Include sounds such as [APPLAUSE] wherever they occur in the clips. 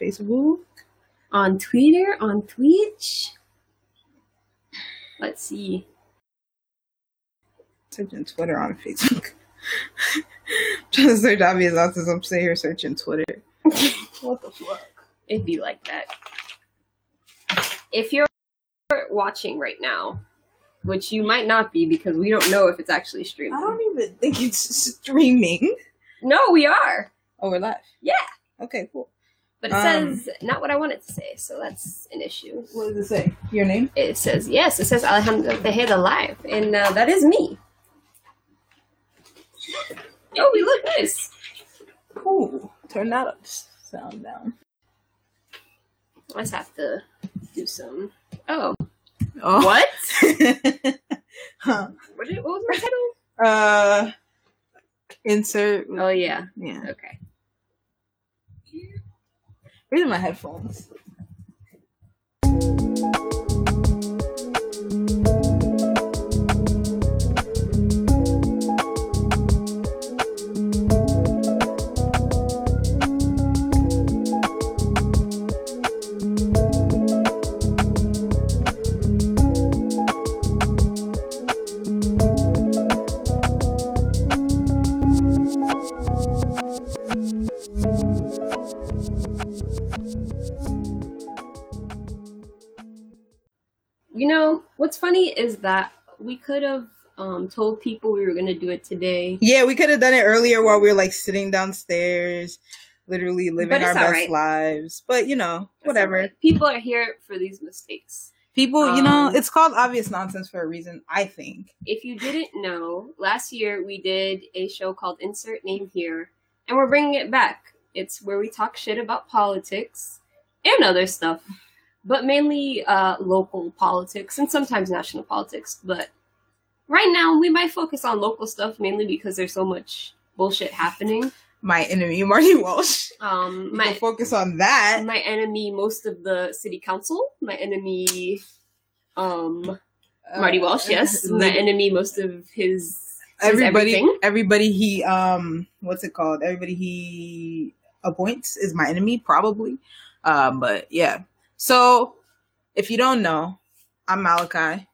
Facebook, on Twitter, on Twitch. Let's see. searching Twitter on Facebook. [LAUGHS] trying to search obvious autism. I'm sitting here searching Twitter. [LAUGHS] What the fuck? It'd be like that. If you're watching right now, which you might not be because we don't know if it's actually streaming. I don't even think it's streaming. No, we are. Oh, we're live. Yeah. Okay, cool. But it Um, says not what I want it to say, so that's an issue. What does it say? Your name? It says yes. It says Alejandro Tejeda live, and uh, that is me. Oh, we look nice. Cool. Turn that up. Sound down. I just have to do some. Oh, Oh. what? [LAUGHS] huh. What, did, what was my title? Uh, insert. Oh yeah. Yeah. Okay. These are my headphones. What's funny is that we could have um, told people we were gonna do it today. Yeah, we could have done it earlier while we were like sitting downstairs, literally living our best alright. lives. But you know, That's whatever. alright. People are here for these mistakes. People, you know, Um, it's called obvious nonsense for a reason, I think. If you didn't know, last year we did a show called Insert Name Here, and we're bringing it back. It's where we talk shit about politics and other stuff, but mainly uh, local politics and sometimes national politics. But right now, we might focus on local stuff mainly because there's so much bullshit happening. My enemy, [LAUGHS] Marty Walsh. Um, My focus on that. my enemy, most of the city council. My enemy, um, Marty Uh, Walsh. Yes, [LAUGHS] my enemy, most of his. his everybody everything. everybody he um what's it called everybody he appoints is my enemy probably um but yeah so if you don't know i'm malachi.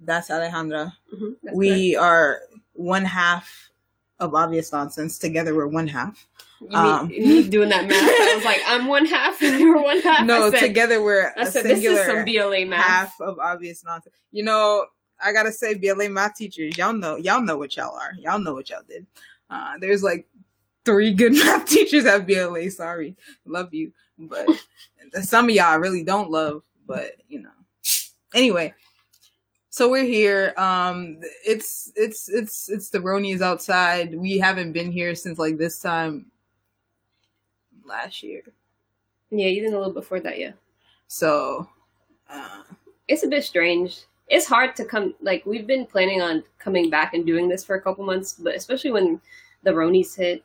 That's alejandra. Mhm, that's we are one half of obvious nonsense. Together we're one half. You um, me, me doing that math. I was like, I'm one half and you're one half. no said, together we're I a said this singular is some BLA math. half of obvious nonsense. You know i gotta say bla math teachers y'all know y'all know what y'all are. Y'all know what y'all did. Uh there's like three good [LAUGHS] math teachers at bla sorry. Love you. But [LAUGHS] some of y'all I really don't love but you know anyway so we're here um it's it's it's it's the ronies outside we haven't been here since like this time last year Yeah, even a little before that. Yeah, so uh it's a bit strange. It's hard to come. Like we've been planning on coming back and doing this for a couple months, but especially when the Ronies hit,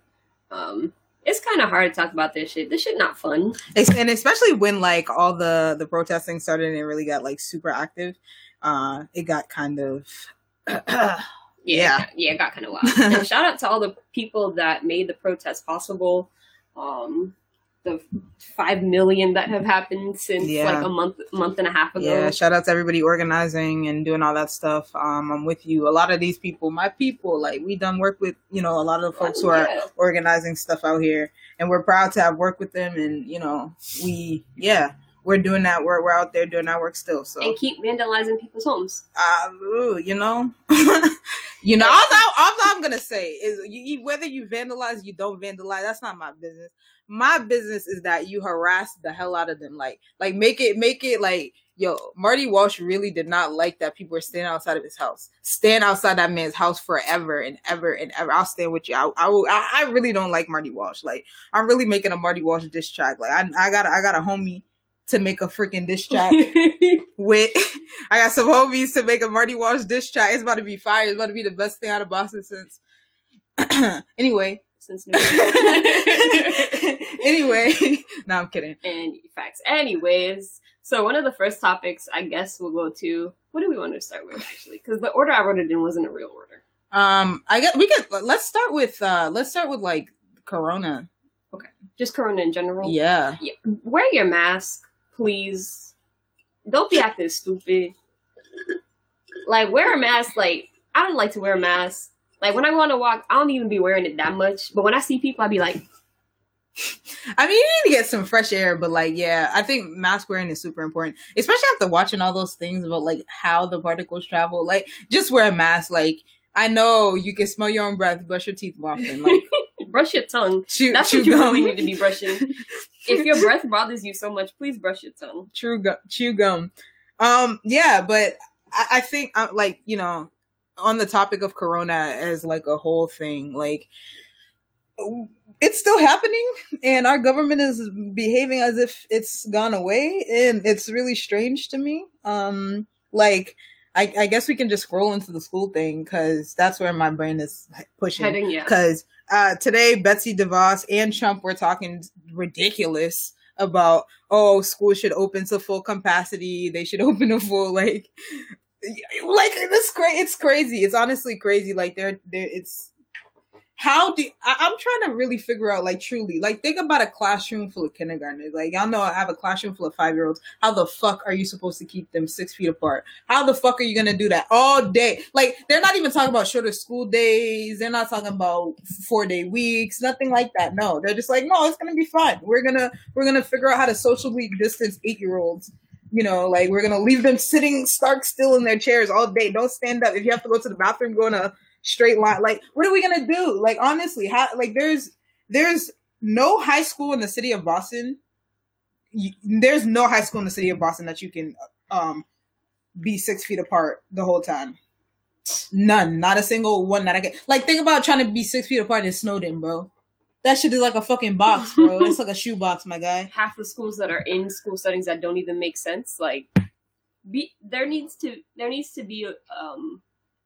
um, it's kind of hard to talk about this shit. This shit not fun. And especially when like all the the protesting started and it really got like super active uh it got kind of [CLEARS THROAT] Yeah, Yeah. yeah, it got kind of [LAUGHS] wild. and shout out to all the people that made the protest possible. Um, the five million that have happened since Yeah. like a month, month and a half ago. yeah shout out to everybody organizing and doing all that stuff um i'm with you a lot of these people my people like we done work with you know a lot of the folks who are Yeah. organizing stuff out here and we're proud to have worked with them and you know we yeah we're doing that work we're out there doing that work still so and keep vandalizing people's homes. uh, ooh, you know, [LAUGHS] you know, all, I, all I'm gonna say is you, whether you vandalize, you don't vandalize. That's not my business. My business is that you harass the hell out of them. Like, like make it, make it like, yo, Marty Walsh really did not like that people were standing outside of his house. Stand outside that man's house forever and ever and ever. I'll stand with you. I, I, will, I, I really don't like Marty Walsh. Like, I'm really making a Marty Walsh diss track. Like, I, I got, I got a homie to make a freaking diss [LAUGHS] track with I got some homies to make a Marty Walsh diss track. It's about to be fire. It's about to be the best thing out of Boston since. [CLEARS THROAT] anyway, Since New [LAUGHS] anyway, [LAUGHS] no, I'm kidding. and facts. Anyways, so one of the first topics I guess we'll go to. What do we want to start with actually? Because the order I wrote it in wasn't a real order. Um, I guess we could let's start with uh let's start with like Corona. Okay. just corona in general. Yeah. Yeah, Wear your mask, please. Don't be acting stupid. Like wear a mask. Like I don't like to wear a mask. Like when I want to walk, I don't even be wearing it that much. But when I see people, I be like, I mean, you need to get some fresh air, but like, yeah, I think mask wearing is super important, especially after watching all those things about like how the particles travel. Like, just wear a mask. Like, I know you can smell your own breath, brush your teeth often. Like, [LAUGHS] brush your tongue. chew, That's chew what you gum. really need to be brushing. if your [LAUGHS] breath bothers you so much, please brush your tongue. True gum, chew gum. Um, yeah, but I, I think uh, like you know, on the topic of Corona as like a whole thing, like it's still happening, and our government is behaving as if it's gone away, and it's really strange to me. Um, like. I, I guess we can just scroll into the school thing because that's where my brain is pushing. Heading, yeah. Because uh, today, Betsy DeVos and Trump were talking ridiculous about, oh, school should open to full capacity. They should [LAUGHS] open to full, like, like it's crazy. It's crazy. It's honestly crazy. Like, they're, they're, it's, how do I, I'm trying to really figure out, like, truly, like, think about a classroom full of kindergartners. Like, y'all know I have a classroom full of five year olds. How the fuck are you supposed to keep them six feet apart? How the fuck are you gonna do that all day? Like, they're not even talking about shorter school days. They're not talking about four day weeks, nothing like that. No, they're just like, no, it's gonna be fun. We're gonna we're gonna figure out how to socially distance eight year olds. You know, like we're gonna leave them sitting stark still in their chairs all day. Don't stand up. If you have to go to the bathroom, go in a straight line. Like, what are we gonna do? Like, honestly, how like there's there's no high school in the city of Boston. y- There's no high school in the city of Boston that you can um be six feet apart the whole time. None, not a single one that I get. Like, think about trying to be six feet apart in Snowden, bro. That shit is like a fucking box, [LAUGHS] bro. it's like a shoe box, my guy. half the schools that are in school settings that don't even make sense like be there needs to there needs to be um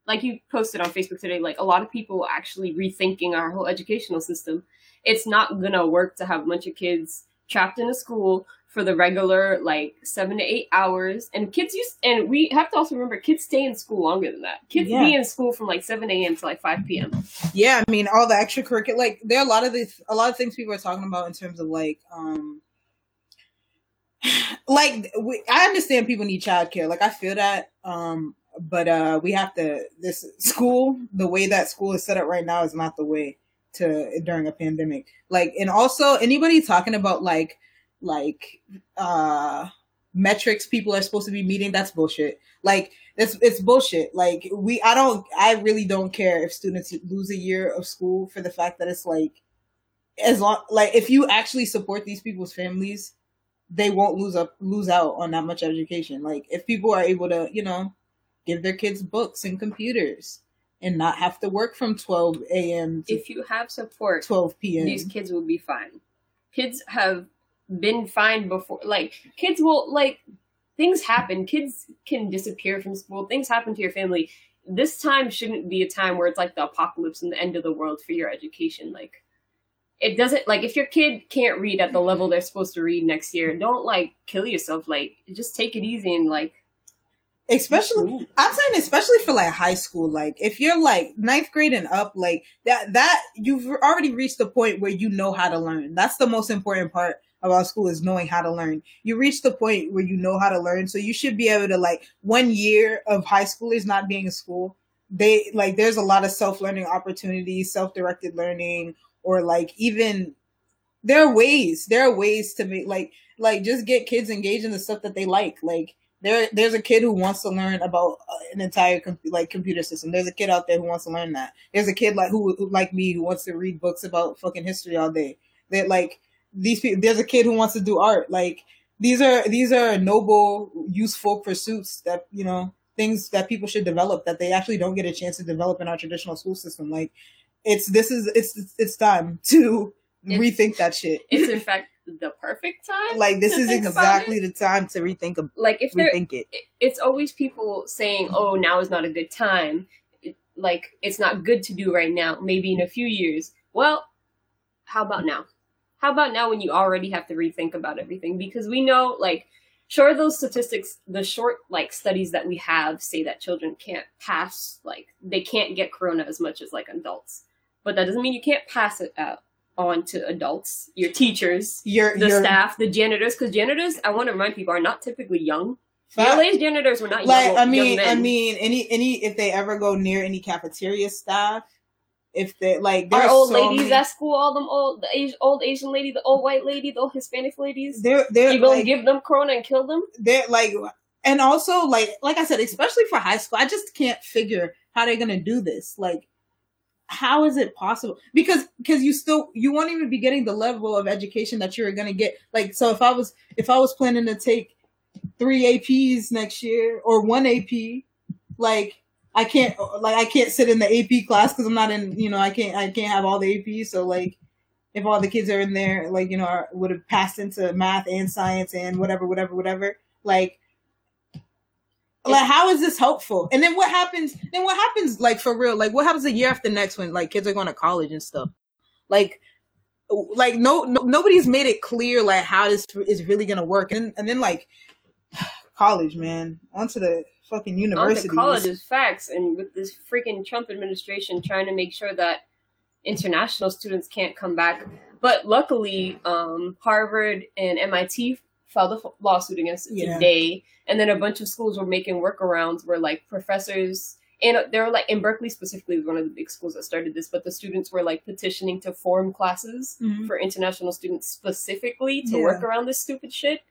like you posted on facebook today like a lot of people actually rethinking our whole educational system it's not gonna work to have a bunch of kids trapped in a school for the regular like seven to eight hours and kids use and we have to also remember kids stay in school longer than that kids Yeah. be in school from like 7 a.m to like 5 p.m Yeah, I mean, all the extracurricular, like there are a lot of these, a lot of things people are talking about in terms of like, um, [SIGHS] like we, I understand people need childcare. Like I feel that, um, but uh, we have to. This school, the way that school is set up right now, is not the way to during a pandemic. Like, and also anybody talking about like, like, uh, metrics people are supposed to be meeting. That's bullshit. Like it's it's bullshit. Like we, I don't, I really don't care if students lose a year of school for the fact that it's like, as long like if you actually support these people's families, they won't lose up lose out on that much education. Like if people are able to, you know, give their kids books and computers and not have to work from twelve a.m. to if you have support twelve p.m. these kids will be fine. Kids have been fine before. Like kids will like things happen. Kids can disappear from school. Things happen to your family. This time shouldn't be a time where it's like the apocalypse and the end of the world for your education. Like it doesn't like if your kid can't read at the level they're supposed to read next year, don't like kill yourself. Like just take it easy and like especially I'm saying especially for like high school, like if you're like ninth grade and up, like that that you've already reached the point where you know how to learn. That's the most important part about school is knowing how to learn. You reach the point where you know how to learn, so you should be able to like one year of high schoolers not being in school. They like there's a lot of self learning opportunities, self directed learning, or like even there are ways there are ways to make like like just get kids engaged in the stuff that they like like there there's a kid who wants to learn about uh, an entire com- like computer system. There's a kid out there who wants to learn that. There's a kid like who, who like me who wants to read books about fucking history all day. That like these people there's a kid who wants to do art. Like these are these are noble useful pursuits that you know things that people should develop that they actually don't get a chance to develop in our traditional school system. Like it's this is it's it's time to It's- rethink that shit. it's [LAUGHS] in fact the perfect time. like this is exactly the time to rethink like if rethink it it- it's always people saying, "Oh, now is not a good time." It, like it's not good to do right now. Maybe in a few years. Well, how about now? How about now when you already have to rethink about everything? Because we know, like, sure, those statistics, the short like studies that we have say that children can't pass, like, they can't get corona as much as like adults. But that doesn't mean you can't pass it out. On to adults, your teachers, Your the your staff, the janitors. Because janitors, I want to remind people, are not typically young. Middle janitors were not like young. I young mean, I mean, any any if they ever go near any cafeteria staff, if they like our there's old so ladies many- at school, all them old, the Asi- old Asian lady, the old white lady, the old Hispanic ladies. they're they're You gonna like, give them corona and kill them? they're like and also like like I said, especially for high school, I just can't figure how they're gonna do this. Like, how is it possible? Because because you still you won't even be getting the level of education that you're gonna get. Like, so if I was if I was planning to take three APs next year or one AP, like I can't like I can't sit in the AP class because I'm not in you know I can't I can't have all the APs. So like if all the kids are in there, like you know, are, would have passed into math and science and whatever, whatever, whatever. Like, like how is this helpful? And then what happens? Then what happens? Like for real? Like what happens the year after next when like kids are going to college and stuff? Like, like no, no nobody's made it clear like how this is really going to work. And and then like [SIGHS] college, man, onto the fucking university. college is facts, and with this freaking Trump administration trying to make sure that international students can't come back. But luckily, um, Harvard and MIT filed a f- lawsuit against it Yeah. today, and then a bunch of schools were making workarounds where like professors and they were like in Berkeley specifically was one of the big schools that started this, but the students were like petitioning to form classes Mhm. for international students specifically to Yeah. work around this stupid shit.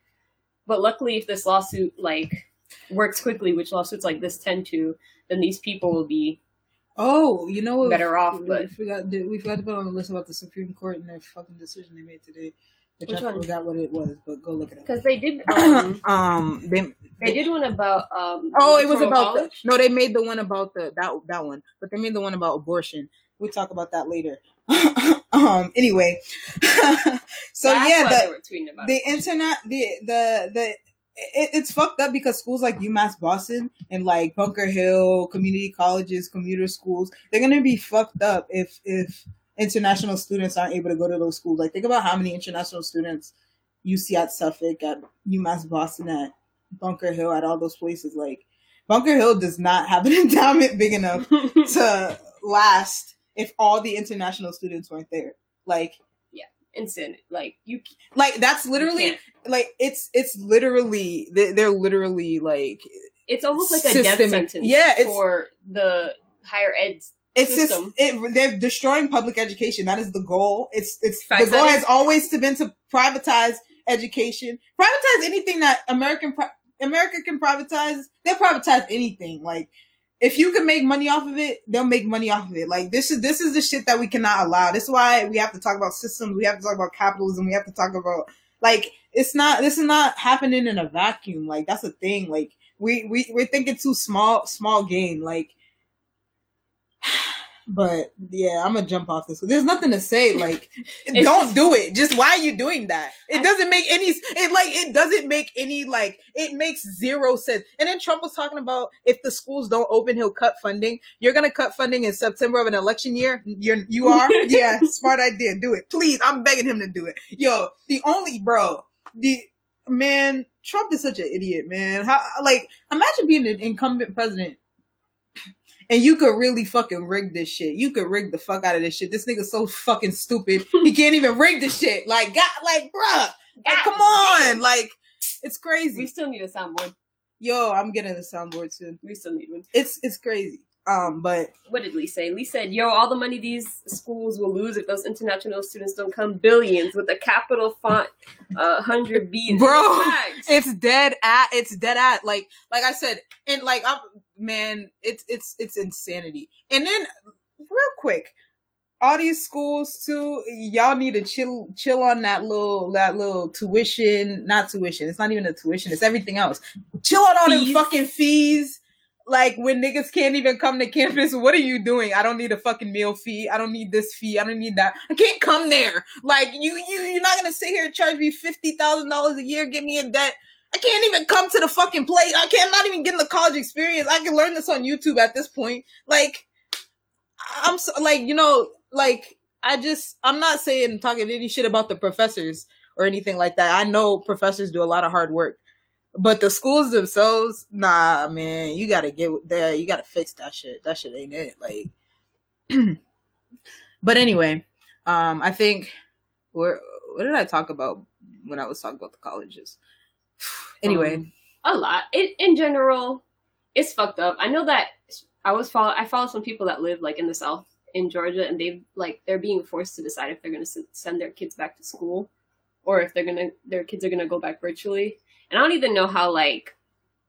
But luckily, if this lawsuit like works quickly, which lawsuits like this tend to, then these people will be Oh, you know? Better off, we, but- forgot. We forgot to put on the list about the Supreme Court and their fucking decision they made today. Which, Which I one? forgot what it was, but go look at it up. because they did um, [COUGHS] um, they, they did one about um Oh, it was about the, no. They made the one about the that that one, but they made the one about abortion. We'll talk about that later. [LAUGHS] um. Anyway, [LAUGHS] so That's yeah, the they were about the internet, the the the it, it's fucked up because schools like UMass Boston and like Bunker Hill community colleges, commuter schools, they're gonna be fucked up if if international students aren't able to go to those schools. Like think about how many international students you see at Suffolk, at UMass Boston, at Bunker Hill, at all those places. Like Bunker Hill does not have an [LAUGHS] endowment big enough [LAUGHS] to last if all the international students weren't there. Like yeah, instant. Like you, like that's literally like it's it's literally they- they're literally like It's almost like a death sentence. Yeah, for the higher ed. It's System. just it, they're destroying public education. That is the goal. It's it's Facts, the goal has always to been to privatize education. Privatize anything that american america can privatize they'll privatize anything. Like if you can make money off of it they'll make money off of it. Like this is this is the shit that we cannot allow. This is why we have to talk about systems. We have to talk about capitalism. We have to talk about like it's not this is not happening in a vacuum. Like that's a thing. Like we we we're thinking too small small game. Like but yeah i'm gonna jump off this. There's nothing to say [LAUGHS] like don't just- do it. Just why are you doing that? It I- doesn't make any it like it doesn't make any like it makes zero sense. And then trump was talking about if the schools don't open he'll cut funding. You're gonna cut funding in september of an election year? You're you [LAUGHS] are? Yeah smart idea. Do it. Please i'm begging him to do it. Yo the only bro the man trump is such an idiot man. How like imagine being an incumbent president and you could really fucking rig this shit. You could rig the fuck out of this shit. This nigga's so fucking stupid. [LAUGHS] He can't even rig the shit. Like, God, like, bruh, like, come on. Like, it's crazy. We still need a soundboard. Yo, I'm getting a soundboard soon. We still need one. It's it's crazy. Um, but What did Lee say? Lee said, "Yo, all the money these schools will lose if those international students don't come, billions with a capital font, uh, hundred B." Bro, it's dead at it's dead at like like I said, and like I'm man, it's it's it's insanity. And then real quick, all these schools too, y'all need to chill chill on that little that little tuition, not tuition. It's not even a tuition, it's everything else. Chill on all them fucking fees. Like when niggas can't even come to campus, what are you doing? I don't need a fucking meal fee. I don't need this fee. I don't need that. I can't come there. Like you, you, you're not gonna sit here and charge me fifty thousand dollars a year, get me in debt. I can't even come to the fucking place. I can't. Not even getting the college experience. I can learn this on YouTube at this point. Like, I'm so, like, you know, like I just, I'm not saying talking any shit about the professors or anything like that. I know professors do a lot of hard work, but the schools themselves, nah, man, you gotta get there. You gotta fix that shit. That shit ain't it. Like, [CLEARS THROAT] but anyway, Um, I think where what did I talk about when I was talking about the colleges? Anyway, Um, a lot. In in general, it's fucked up. I know that I was follow I follow some people that live like in the south in Georgia, and they like they're being forced to decide if they're gonna s- send their kids back to school, or if they're gonna their kids are gonna go back virtually. And I don't even know how like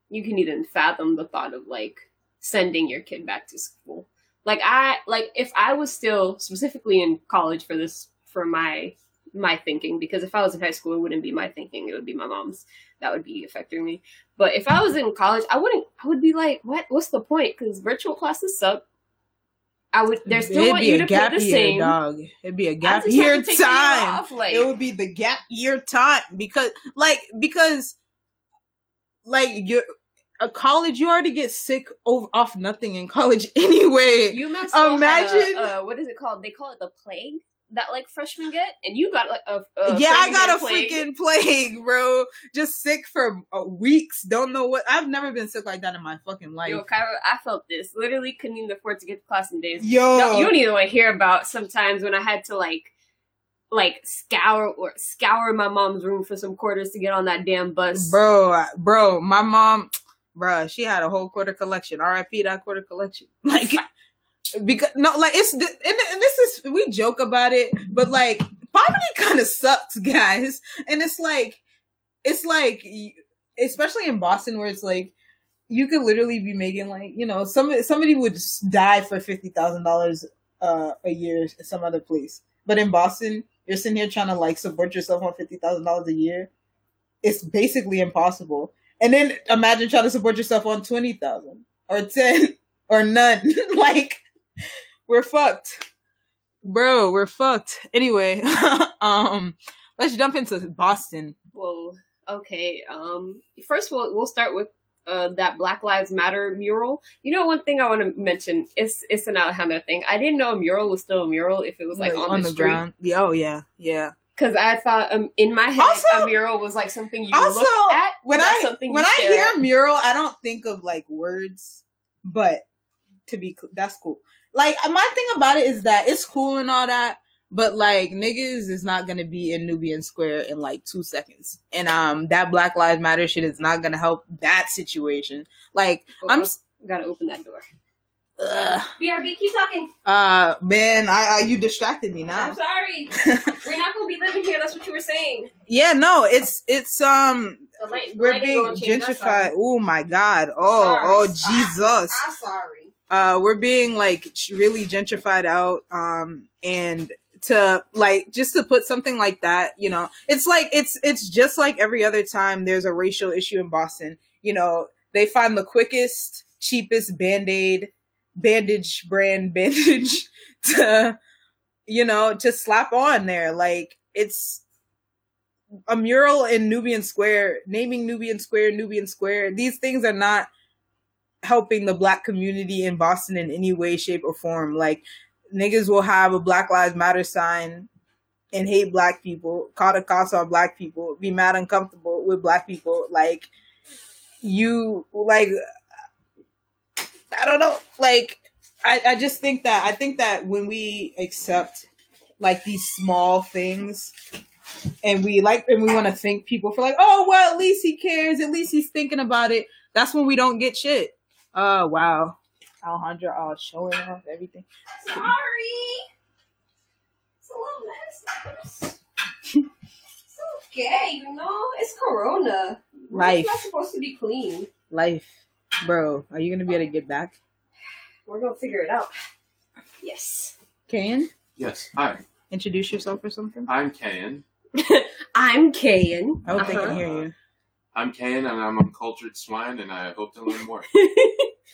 you can even fathom the thought of like sending your kid back to school. Like I like if I was still specifically in college for this for my my thinking because if I was in high school it wouldn't be my thinking it would be my mom's that would be affecting me. But if I was in college, I wouldn't. I would be like, what? What's the point? Because virtual classes suck. I would. They still it'd want you to gap pay the year, same. dog. It'd be a gap year time. off, like, it would be the gap year time because, like, because, like, you're a college. You already get sick over, off nothing in college [LAUGHS] anyway. You had Imagine- a, uh, what is it called? They call it the plague that like freshmen get, and you got like a, a yeah, I got a plague. freaking plague, bro. Just sick for uh, weeks. Don't know what. I've never been sick like that in my fucking life. Yo, Kyra, I felt this. Literally couldn't even afford to get to class in days. Yo, No, you don't even want to hear about sometimes when I had to like like scour or scour my mom's room for some quarters to get on that damn bus. bro, bro. My mom, bro, she had a whole quarter collection. R.I.P. that quarter collection. [LAUGHS] Like, because no, like it's and, and this is we joke about it, but like poverty kind of sucks, [LAUGHS] guys. And it's like, it's like, especially in Boston, where it's like. You could literally be making like you know some somebody would die for fifty thousand dollars uh a year some other place, but in Boston you're sitting here trying to like support yourself on fifty thousand dollars a year. It's basically impossible. And then imagine trying to support yourself on twenty thousand or ten or none. [LAUGHS] like we're fucked, bro. We're fucked. Anyway, [LAUGHS] um, let's jump into Boston. Well, okay. Um, first we'll we'll start with uh that Black Lives Matter mural. You know, one thing I want to mention is it's an Alejandra thing. I didn't know a mural was still a mural if it was like, on, the, street. ground. Yeah, oh yeah, yeah. Because I thought um in my head Also- a mural was like something you also, look at. when I something when I hear at. mural, I don't think of like words, but to be that's cool. Like my thing about it is that it's cool and all that, but like niggas is not gonna be in Nubian Square in like two seconds, and um that Black Lives Matter shit is not gonna help that situation. Like I'm, s- gotta open that door. ugh, BRB, keep talking. uh man, I, I you distracted me now. I'm sorry. [LAUGHS] We're not gonna be living here. That's what you were saying. yeah, no, it's it's um The light, we're being gonna change. I'm gentrified. Oh my god. Oh Sorry. oh Jesus. I'm sorry. Uh we're being like really gentrified out um and to like just to put something like that you know it's like it's it's just like every other time there's a racial issue in boston. You know they find the quickest cheapest band-aid bandage brand [LAUGHS] bandage to you know to slap on there. Like it's a mural in nubian square naming nubian square nubian square. These things are not helping the black community in Boston in any way, shape, or form. Like niggas will have a Black Lives Matter sign and hate black people, call the cops on black people, be mad uncomfortable with black people. Like you like I don't know. Like I, I just think that I think that when we accept like these small things and we like and we want to thank people for like, oh well at least he cares, at least he's thinking about it. That's when we don't get shit. Oh wow. Alejandra all showing off everything. Sorry. It's a little messy. it's okay, you know. It's Corona. Life. It's not supposed to be clean. Life. Bro, are you gonna be able to get back? We're gonna figure it out. Yes. Kayan? Yes. Hi, Introduce yourself or something? I'm Kayan. [LAUGHS] I'm Kayan. I hope they Uh-huh. can hear you. I'm Kayan, and I'm uncultured swine, and I hope to learn more. [LAUGHS]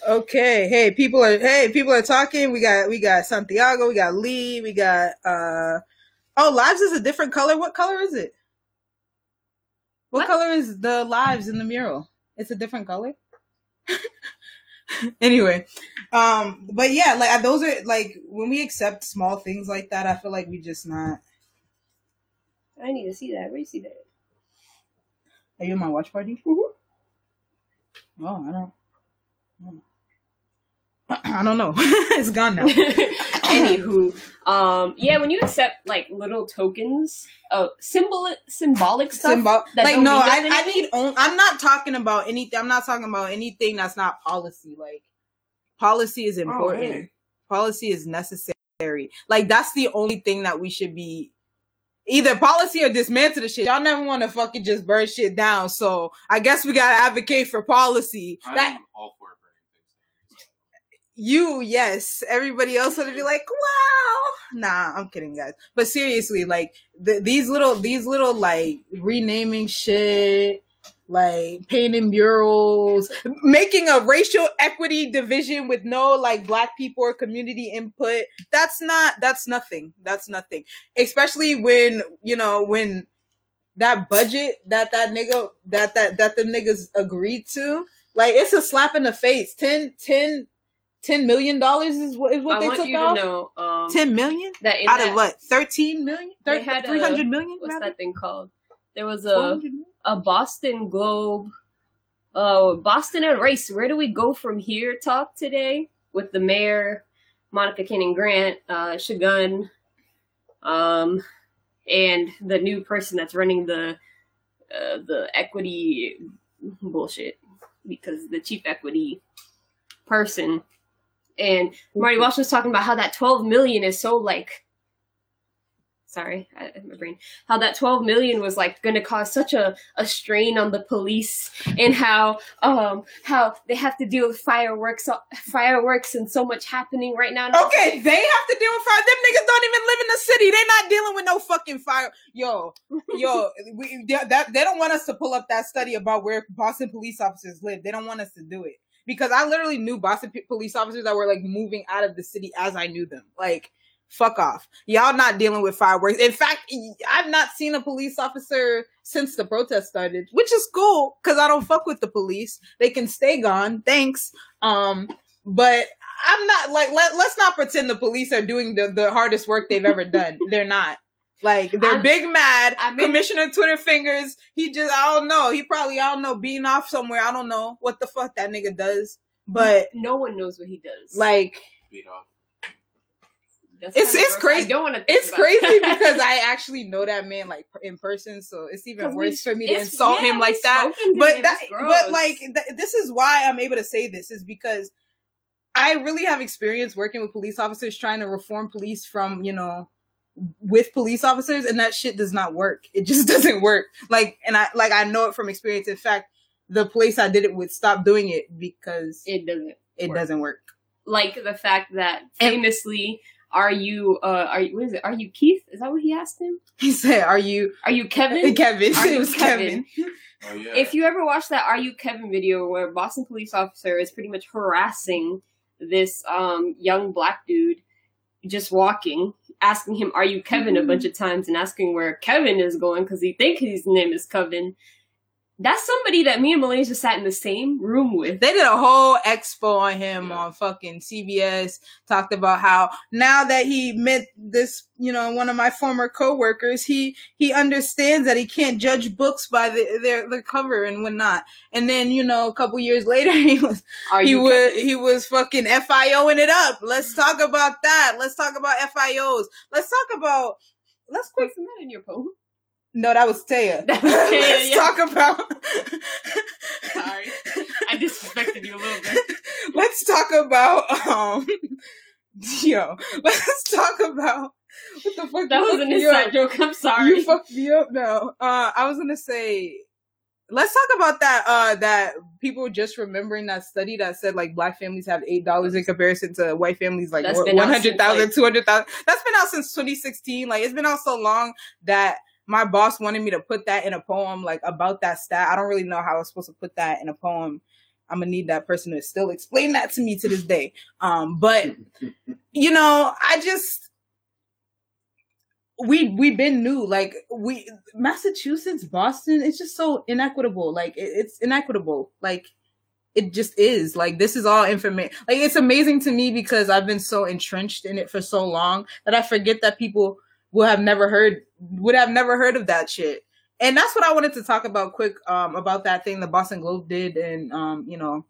Okay. Hey, people are hey, people are talking. We got we got Santiago, we got Lee, we got uh oh lives is a different color. What color is it? What, What? color is the lives in the mural? It's a different color. [LAUGHS] anyway, um, but yeah, like those are like when we accept small things like that, I feel like we just not. I need to see that. Where you see that? Are you in my watch party? Mhm. Oh, I don't. I don't know. [CLEARS THROAT] [LAUGHS] it's gone now. [LAUGHS] Anywho, um, yeah, when you accept like little tokens of symbol symbolic stuff, Symbol- that like no, I, I need. I'm not talking about anything. I'm not talking about anything that's not policy. Like policy is important. hey. Policy is necessary. Like that's the only thing that we should be. Either policy or dismantle the shit. Y'all never want to fucking just burn shit down. So I guess we gotta advocate for policy. I'm That all for burning you, yes. Everybody else would be like, wow. Nah, I'm kidding, guys. But seriously, like th- these little, these little like renaming shit, like painting murals, making a racial equity division with no like black people or community input. That's not. That's nothing. That's nothing. Especially when you know when that budget that that nigga that that that the niggas agreed to. Like it's a slap in the face. 10, 10 10 million dollars is what is what I they want took you off. to know um, 10 million that in out that, of what? 13 million? They Thir- had a- 300 million? What's rather? that thing called? There was a 400 million? A Boston Globe, uh, Boston and race. Where do we go from here? Talk today with the mayor, Monica Cannon Grant, uh, Segun, um, and the new person that's running the uh, the equity bullshit because the chief equity person and Marty Walsh was talking about how that 12 million is so like sorry, I, my brain. How that 12 million was like going to cause such a, a strain on the police and how um how they have to deal with fireworks fireworks and so much happening right now. And I was Okay, they have to deal with fire. Them niggas don't even live in the city. They're not dealing with no fucking fire. Yo, yo, [LAUGHS] we, they, that, they don't want us to pull up that study about where Boston police officers live. They don't want us to do it because I literally knew Boston p- police officers that were like moving out of the city as I knew them. Like, fuck off. Y'all not dealing with fireworks. In fact, I've not seen a police officer since the protest started, which is cool because I don't fuck with the police. They can stay gone. Thanks. Um, but I'm not like let let's not pretend the police are doing the, the hardest work they've ever done. [LAUGHS] They're not. Like they're I'm- big mad. I mean- Commissioner Twitter fingers. He just I don't know. He probably I don't know being off somewhere. I don't know what the fuck that nigga does. But no one knows what he does. like Beat off. That's it's- it's crazy. I don't want to. it's crazy because I actually know that man like in person, so it's even we- worse for me to insult yeah, him like that. But that, but like th- this is why I'm able to say this is because I really have experience working with police officers trying to reform police from you know with police officers, and that shit does not work. It just [LAUGHS] doesn't work. Like, and I like I know it from experience. In fact, the place I did it with stopped doing it because it, it doesn't. work. doesn't work. Like the fact that famously, are you? Uh, are you? What is it? Are you Keith? Is that what he asked him? He said, "Are you Are you Kevin? [LAUGHS] Kevin?" Are it was Kevin? Kevin. Oh yeah. If you ever watch that "Are You Kevin" video where a Boston police officer is pretty much harassing this um, young black dude just walking, asking him "Are you Kevin?" a bunch of times and asking where Kevin is going because he think his name is Kevin. That's somebody that me and Malaysia sat in the same room with. They did a whole expo on him on fucking CBS. Talked about how now that he met this, you know, one of my former coworkers, he he understands that he can't judge books by the their the cover and whatnot. And then you know, a couple years [LAUGHS] later, he was Are he was Kevin? he was fucking FIOing it up. Let's talk about that. Let's talk about FIOs. Let's talk about. Let's quick. What's that in your poem? No, that was Taya. That was [LAUGHS] Taya, Let's yeah. talk about. Sorry. I disrespected you a little bit. [LAUGHS] let's talk about um [LAUGHS] yo let's talk about what the fuck That was an inside joke. I'm sorry. you fucked me up now uh i was gonna say let's talk about that uh that people just remembering that study that said like black families have eight dollars in comparison to white families like been out since, 100000 like- 200000 that's been out since 2016 like it's been out so long that my boss wanted me to put that in a poem like about that stat. I don't really know how i was supposed to put that in a poem. I'm gonna need that person to still explain that to me to this day. Um but [LAUGHS] you know i just we we've been new. Like we massachusetts boston it's just so inequitable. Like it, it's inequitable. Like it just is. Like this is all information like it's amazing to me because i've been so entrenched in it for so long that i forget that people will have never heard would have never heard of that shit and that's what i wanted to talk about quick um about that thing the boston globe did and um you know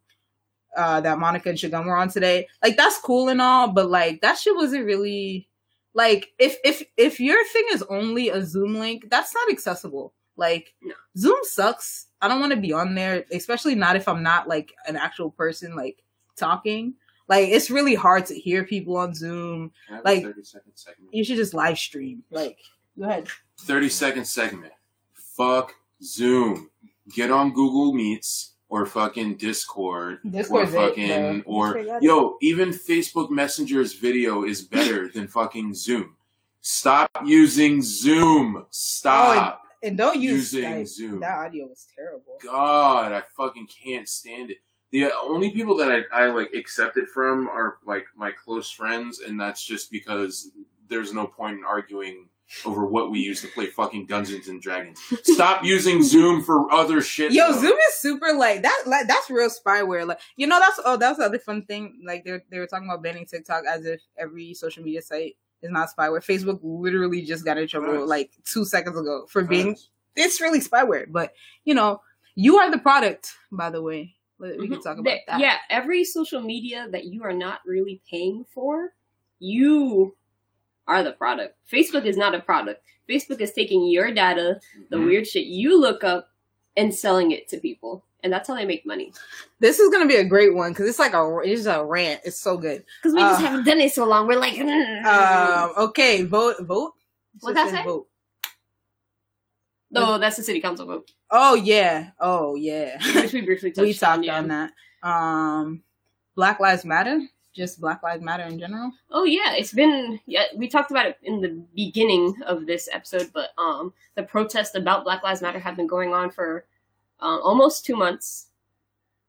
uh, that Monica and Segun were on today. Like that's cool and all, but like that shit wasn't really like if if if your thing is only a Zoom link, that's not accessible. Like No. Zoom sucks. I don't want to be on there, especially not if I'm not like an actual person like talking. Like it's really hard to hear people on Zoom. I have Like- a 30 second segment? You should just live stream. Like go ahead. 30 second segment. Fuck Zoom. Get on Google Meets or fucking Discord Discord's or fucking bro. or it. yo, even Facebook Messenger's video is better [LAUGHS] than fucking Zoom. Stop using Zoom. Stop oh, And don't use using Skype. Zoom. That audio was terrible. God, I fucking can't stand it. The only people that I, I like accept it from are like my close friends, and that's just because there's no point in arguing over what we use to play fucking Dungeons and Dragons. Stop [LAUGHS] using Zoom for other shit. Yo, though. Zoom is super like that. Like that's real spyware. Like you know, that's oh, that's the other fun thing. Like they they were talking about banning TikTok as if every social media site is not spyware. Facebook literally just got in trouble Right. like two seconds ago for being it's really spyware. But you know, you are the product. By the way, we we can mm-hmm. talk about That- that. Yeah, every social media that you are not really paying for, you are the product. Facebook is not a product. Facebook is taking your data, the Mhm. weird shit you look up, and selling it to people. And that's how they make money. This is gonna be a great one because it's like a it's a rant. It's so good. Because we Uh, just haven't done it so long. We're like, [LAUGHS] Um, okay, vote vote. What'd that say? Vote. no, that's the city council vote, Oh yeah. Oh yeah. which we briefly [LAUGHS] touched we talked on. on, that. Um, Black Lives Matter, just Black Lives Matter in general. Oh yeah, it's been yeah. We talked about it in the beginning of this episode, but um, the protests about Black Lives Matter have been going on for um, almost two months.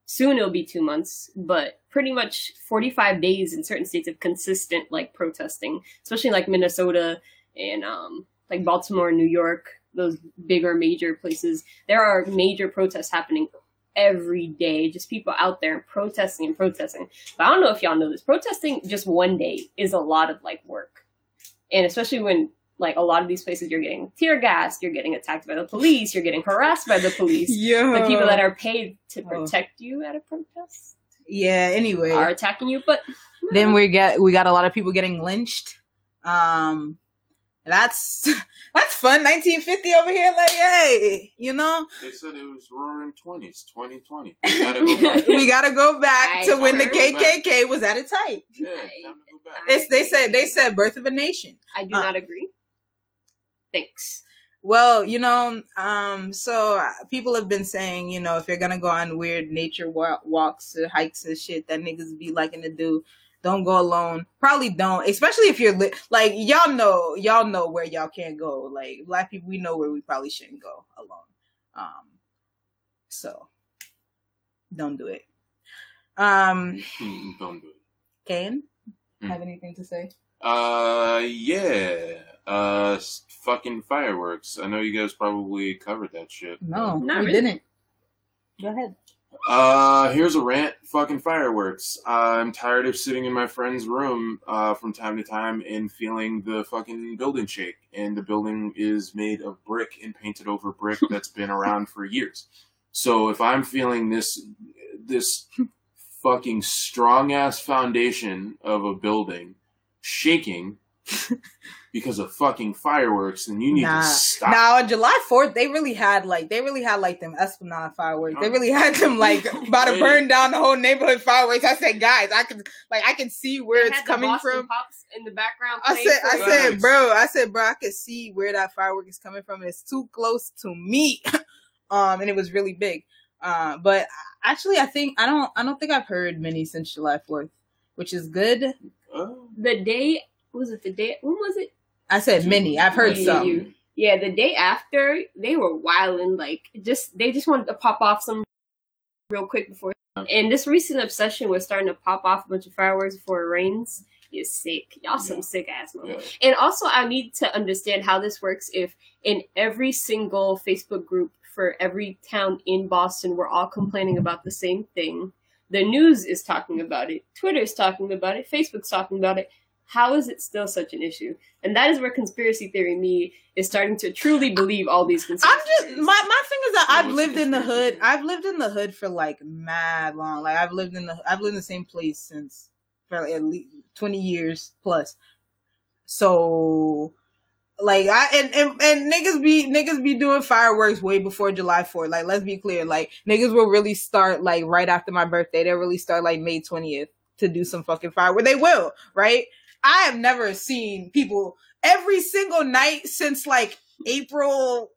Soon it'll be two months, but pretty much forty-five days in certain states of consistent like protesting, especially like Minnesota and um, like Baltimore, New York, those bigger major places. There are major protests happening every day. Just people out there protesting and protesting. But I don't know if y'all know this. Protesting just one day is a lot of like work. And especially when like a lot of these places you're getting tear gassed, you're getting attacked by the police, you're getting harassed by the police. [LAUGHS] Yeah. The people that are paid to Oh. protect you at a protest yeah. Anyway, are attacking you. But then we get we got a lot of people getting lynched. Um, that's [LAUGHS] that's fun. 1950 over here, like hey, you know, They said it was roaring 20s, 2020. [LAUGHS] We gotta go back. we gotta go back I to when the heard. KKK was at its height. Yeah, time to go back. It's, they said they said birth of a nation. I do Uh. not agree. Thanks. Well, you know, um, so uh, people have been saying, you know, if you're gonna go on weird nature wa- walks or hikes and shit that niggas be liking to do, don't go alone. Probably don't, especially if you're li- like y'all know, y'all know where y'all can't go. Like black people, we know where we probably shouldn't go alone. Um, so don't do it. Um, Mm, Don't do it. Kane, Hmm. have anything to say? Uh, yeah. Uh, fucking fireworks. I know you guys probably covered that shit. No, Not we really. didn't. Go ahead. Uh, here's a rant. Fucking fireworks. I'm tired of sitting in my friend's room uh, from time to time and feeling the fucking building shake. And the building is made of brick and painted over brick [LAUGHS] that's been around for years. So if I'm feeling this, this fucking strong ass foundation of a building shaking [LAUGHS] because of fucking fireworks, then you need Nah. to stop. Now on July Fourth, they really had like they really had like them Esplanade fireworks. They really had them like [LAUGHS] about to burn down the whole neighborhood fireworks. I said, guys, I can like I can see where They it's had coming Boston from. Pops in the background. I said, I you. said, bro, I said, bro, I could see where that firework is coming from. It's too close to me, [LAUGHS] um, and it was really big. Uh, but actually, I think I don't, I don't think I've heard many since July Fourth, which is good. Oh. the day was it the day? When was it? I said many. I've heard Yeah, some. you- Yeah, the day after they were wilding like just they just wanted to pop off some real quick before. And this recent obsession was starting to pop off a bunch of fireworks before it rains is sick. Y'all some Yeah. sick ass. Yeah. And also, I need to understand how this works. If in every single Facebook group for every town in Boston, we're all complaining about the same thing. The news is talking about it. Twitter's talking about it. Facebook's talking about it. How is it still such an issue? And that is where conspiracy theory me is starting to truly believe all these conspiracy I'm just my my thing is that I've lived in the hood. I've lived in the hood for like mad long. Like I've lived in the I've lived in the same place since for at least twenty years plus. So like I and, and and niggas be niggas be doing fireworks way before July 4th. Like let's be clear. Like niggas will really start like right after my birthday. They'll really start like May 20th to do some fucking fireworks. They will, right? I have never seen people every single night since like April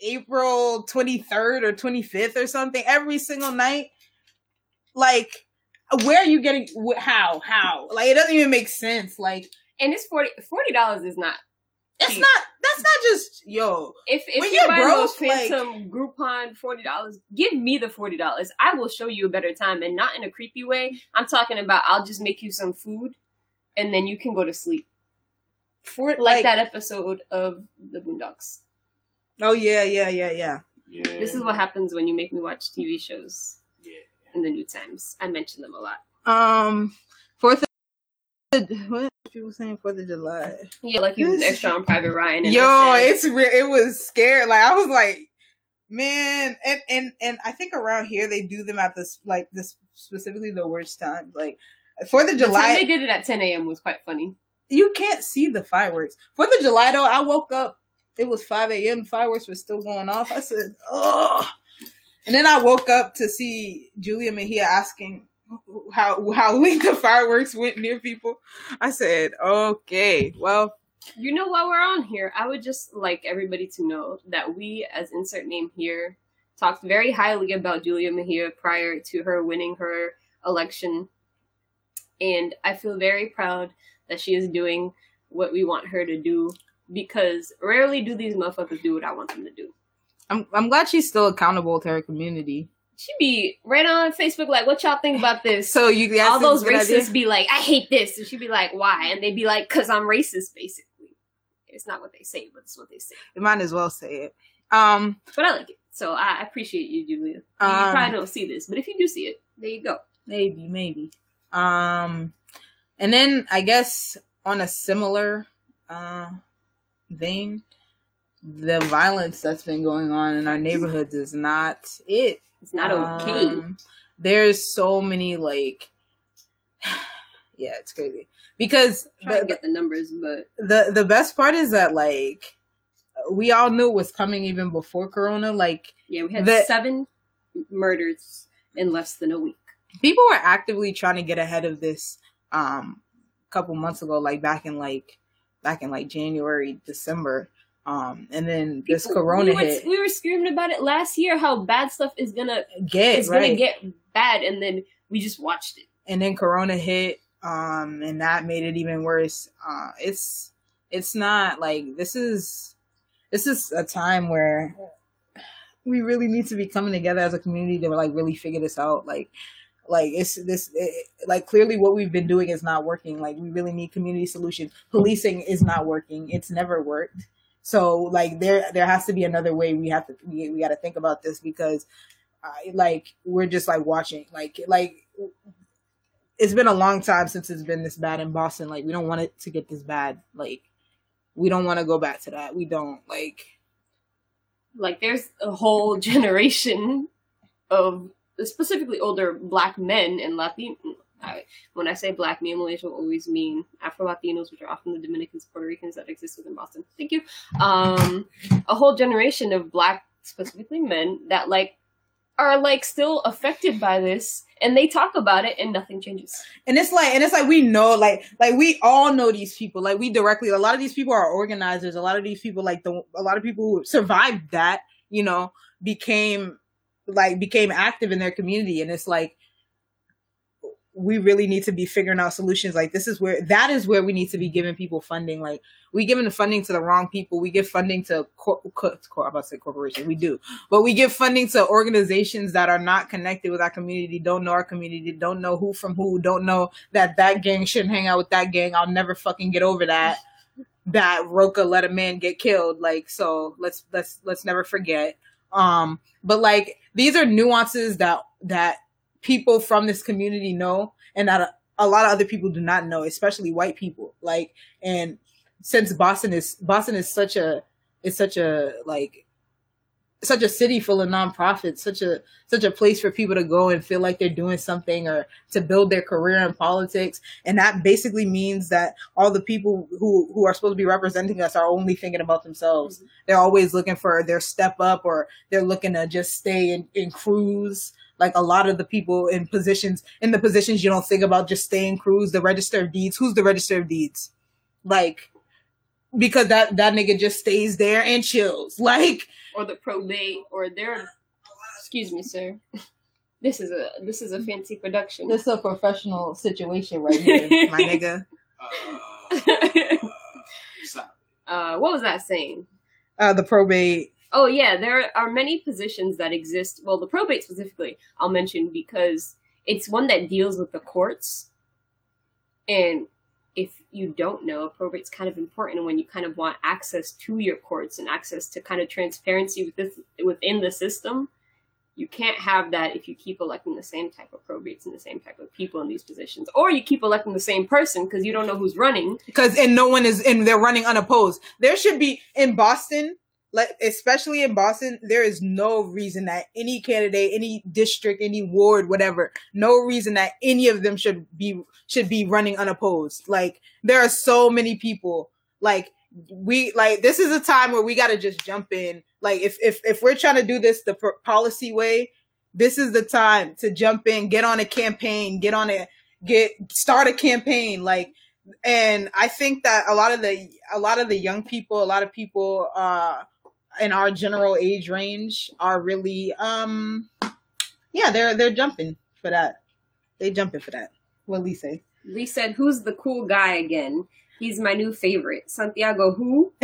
April 23rd or 25th or something every single night. Like, where are you getting how? How? Like, it doesn't even make sense. Like, and it's 40 dollars is not it's Cheap. not, that's not just, yo. if if When you're broke, like- phantom Groupon forty dollars, give me the forty dollars. I will show you a better time, and not in a creepy way. I'm talking about I'll just make you some food, and then you can go to sleep, For, like, that episode of the Boondocks. Oh, yeah, yeah, yeah, yeah. Yeah. This is what happens when you make me watch TV shows Yeah. in the new times. I mention them a lot. Um, 4th of, what people saying 4th of July? Yeah, like he was extra on Private Ryan. And Yo, it's real. It was scared. Like I was like, man, and and and I think around here they do them at this like this specifically the worst time. Like Of the July, they did it at 10 a.m. was quite funny. you can't see the fireworks. For the July though, I woke up. It was five a.m. Fireworks were still going off. I said, oh. And then I woke up to see Julia Mejia asking how how late [LAUGHS] the fireworks went near people. I said, okay, well, You know, while we're on here, I would just like everybody to know that we, as insert name here, talked very highly about Julia Mejia prior to her winning her election. And I feel very proud that she is doing what we want her to do because rarely do these motherfuckers do what I want them to do. I'm I'm glad she's still accountable to her community. She be right on Facebook like, what y'all think about this? So you all those idea. racists be like, I hate this. And she'd be like, why? And they'd be like, because I'm racist, basically. It's not what they say, but it's what they say. You might as well say it. Um, But I like it. So I appreciate you, Julia. You Um, probably don't see this, but if you do see it, there you go. maybe, maybe. Um, and then I guess on a similar uh vein, the violence that's been going on in our neighborhoods is not it. It's not okay. Um, there's so many like, [SIGHS] yeah, it's crazy because Trying to get the numbers, but the the best part is that like we all knew it was coming even before Corona. Like yeah, we had The- seven murders in less than a week. People were actively trying to get ahead of this um a couple months ago like back in like back in like january december um and then this People- corona we were, hit. we were screaming about it last year how bad stuff is gonna get it's gonna get bad, and then we just watched it. and then corona hit um and that made it even worse. Uh it's it's not like this is this is a time where we really need to be coming together as a community to like really figure this out. Like like it's this it, like clearly what we've been doing is not working like we really need community solutions policing is not working it's never worked so like there there has to be another way we have to we, we got to think about this because like we're just like watching like like it's been a long time since it's been this bad in Boston. Like we don't want it to get this bad. Like we don't want to go back to that. We don't like Like there's a whole [LAUGHS] generation of specifically older black men and Latin. I, when I say black, me and Malaysia will always mean Afro Latinos, which are often the Dominicans, Puerto Ricans that exist within Boston. Thank you. Um, a whole generation of black, specifically men, that like are like still affected by this, and they talk about it, and nothing changes. and it's like and it's like we know like like we all know these people like we directly a lot of these people are organizers a lot of these people like the a lot of people who survived that you know became like became active in their community and it's like we really need to be figuring out solutions. Like this is where that is where we need to be giving people funding. Like we giving the funding to the wrong people. We give funding to cor- cor- cor- about to say corporations we do. But we give funding to organizations that are not connected with our community don't know our community don't know who from who don't know that that gang shouldn't hang out with that gang. I'll never fucking get over that. That roca let a man get killed. Like so let's let's let's never forget. Um but like these are nuances that that people from this community know and that a lot of other people do not know, especially white people. Like, and since Boston is Boston is such a is such a like such a city full of nonprofits, such a such a place for people to go and feel like they're doing something or to build their career in politics. And that basically means that all the people who who are supposed to be representing us are only thinking about themselves. Mm-hmm. They're always looking for their step up or they're looking to just stay in, in cruise. Like a lot of the people in positions in the positions you don't think about just staying cruise, the register of deeds. Who's the register of deeds? Like because that that nigga just stays there and chills. [LAUGHS] Like or the probate or their excuse me, sir. [LAUGHS] This is a this is a fancy production. This is a professional situation right [LAUGHS] here, my nigga. Uh, uh, what was that saying? Uh, the probate. Oh yeah, there are many positions that exist. Well, the probate specifically, I'll mention because it's one that deals with the courts, and if you don't know, probate's kind of important when you kind of want access to your courts and access to kind of transparency within the system. You can't have that if you keep electing the same type of probates and the same type of people in these positions, or you keep electing the same person because you don't know who's running. Because and no one is, and they're running unopposed. There should be in Boston like especially in Boston, there is no reason that any candidate, any district, any ward, whatever, no reason that any of them should be should be running unopposed. Like there are so many people. Like we like this is a time where we got to just jump in. Like if if if we're trying to do this the policy way, this is the time to jump in, get on a campaign, get on a get start a campaign. Like and I think that a lot of the a lot of the young people, a lot of people uh in our general age range are really um yeah they're they're jumping for that they jumping for that what lee say lee said who's the cool guy again he's my new favorite santiago who [LAUGHS]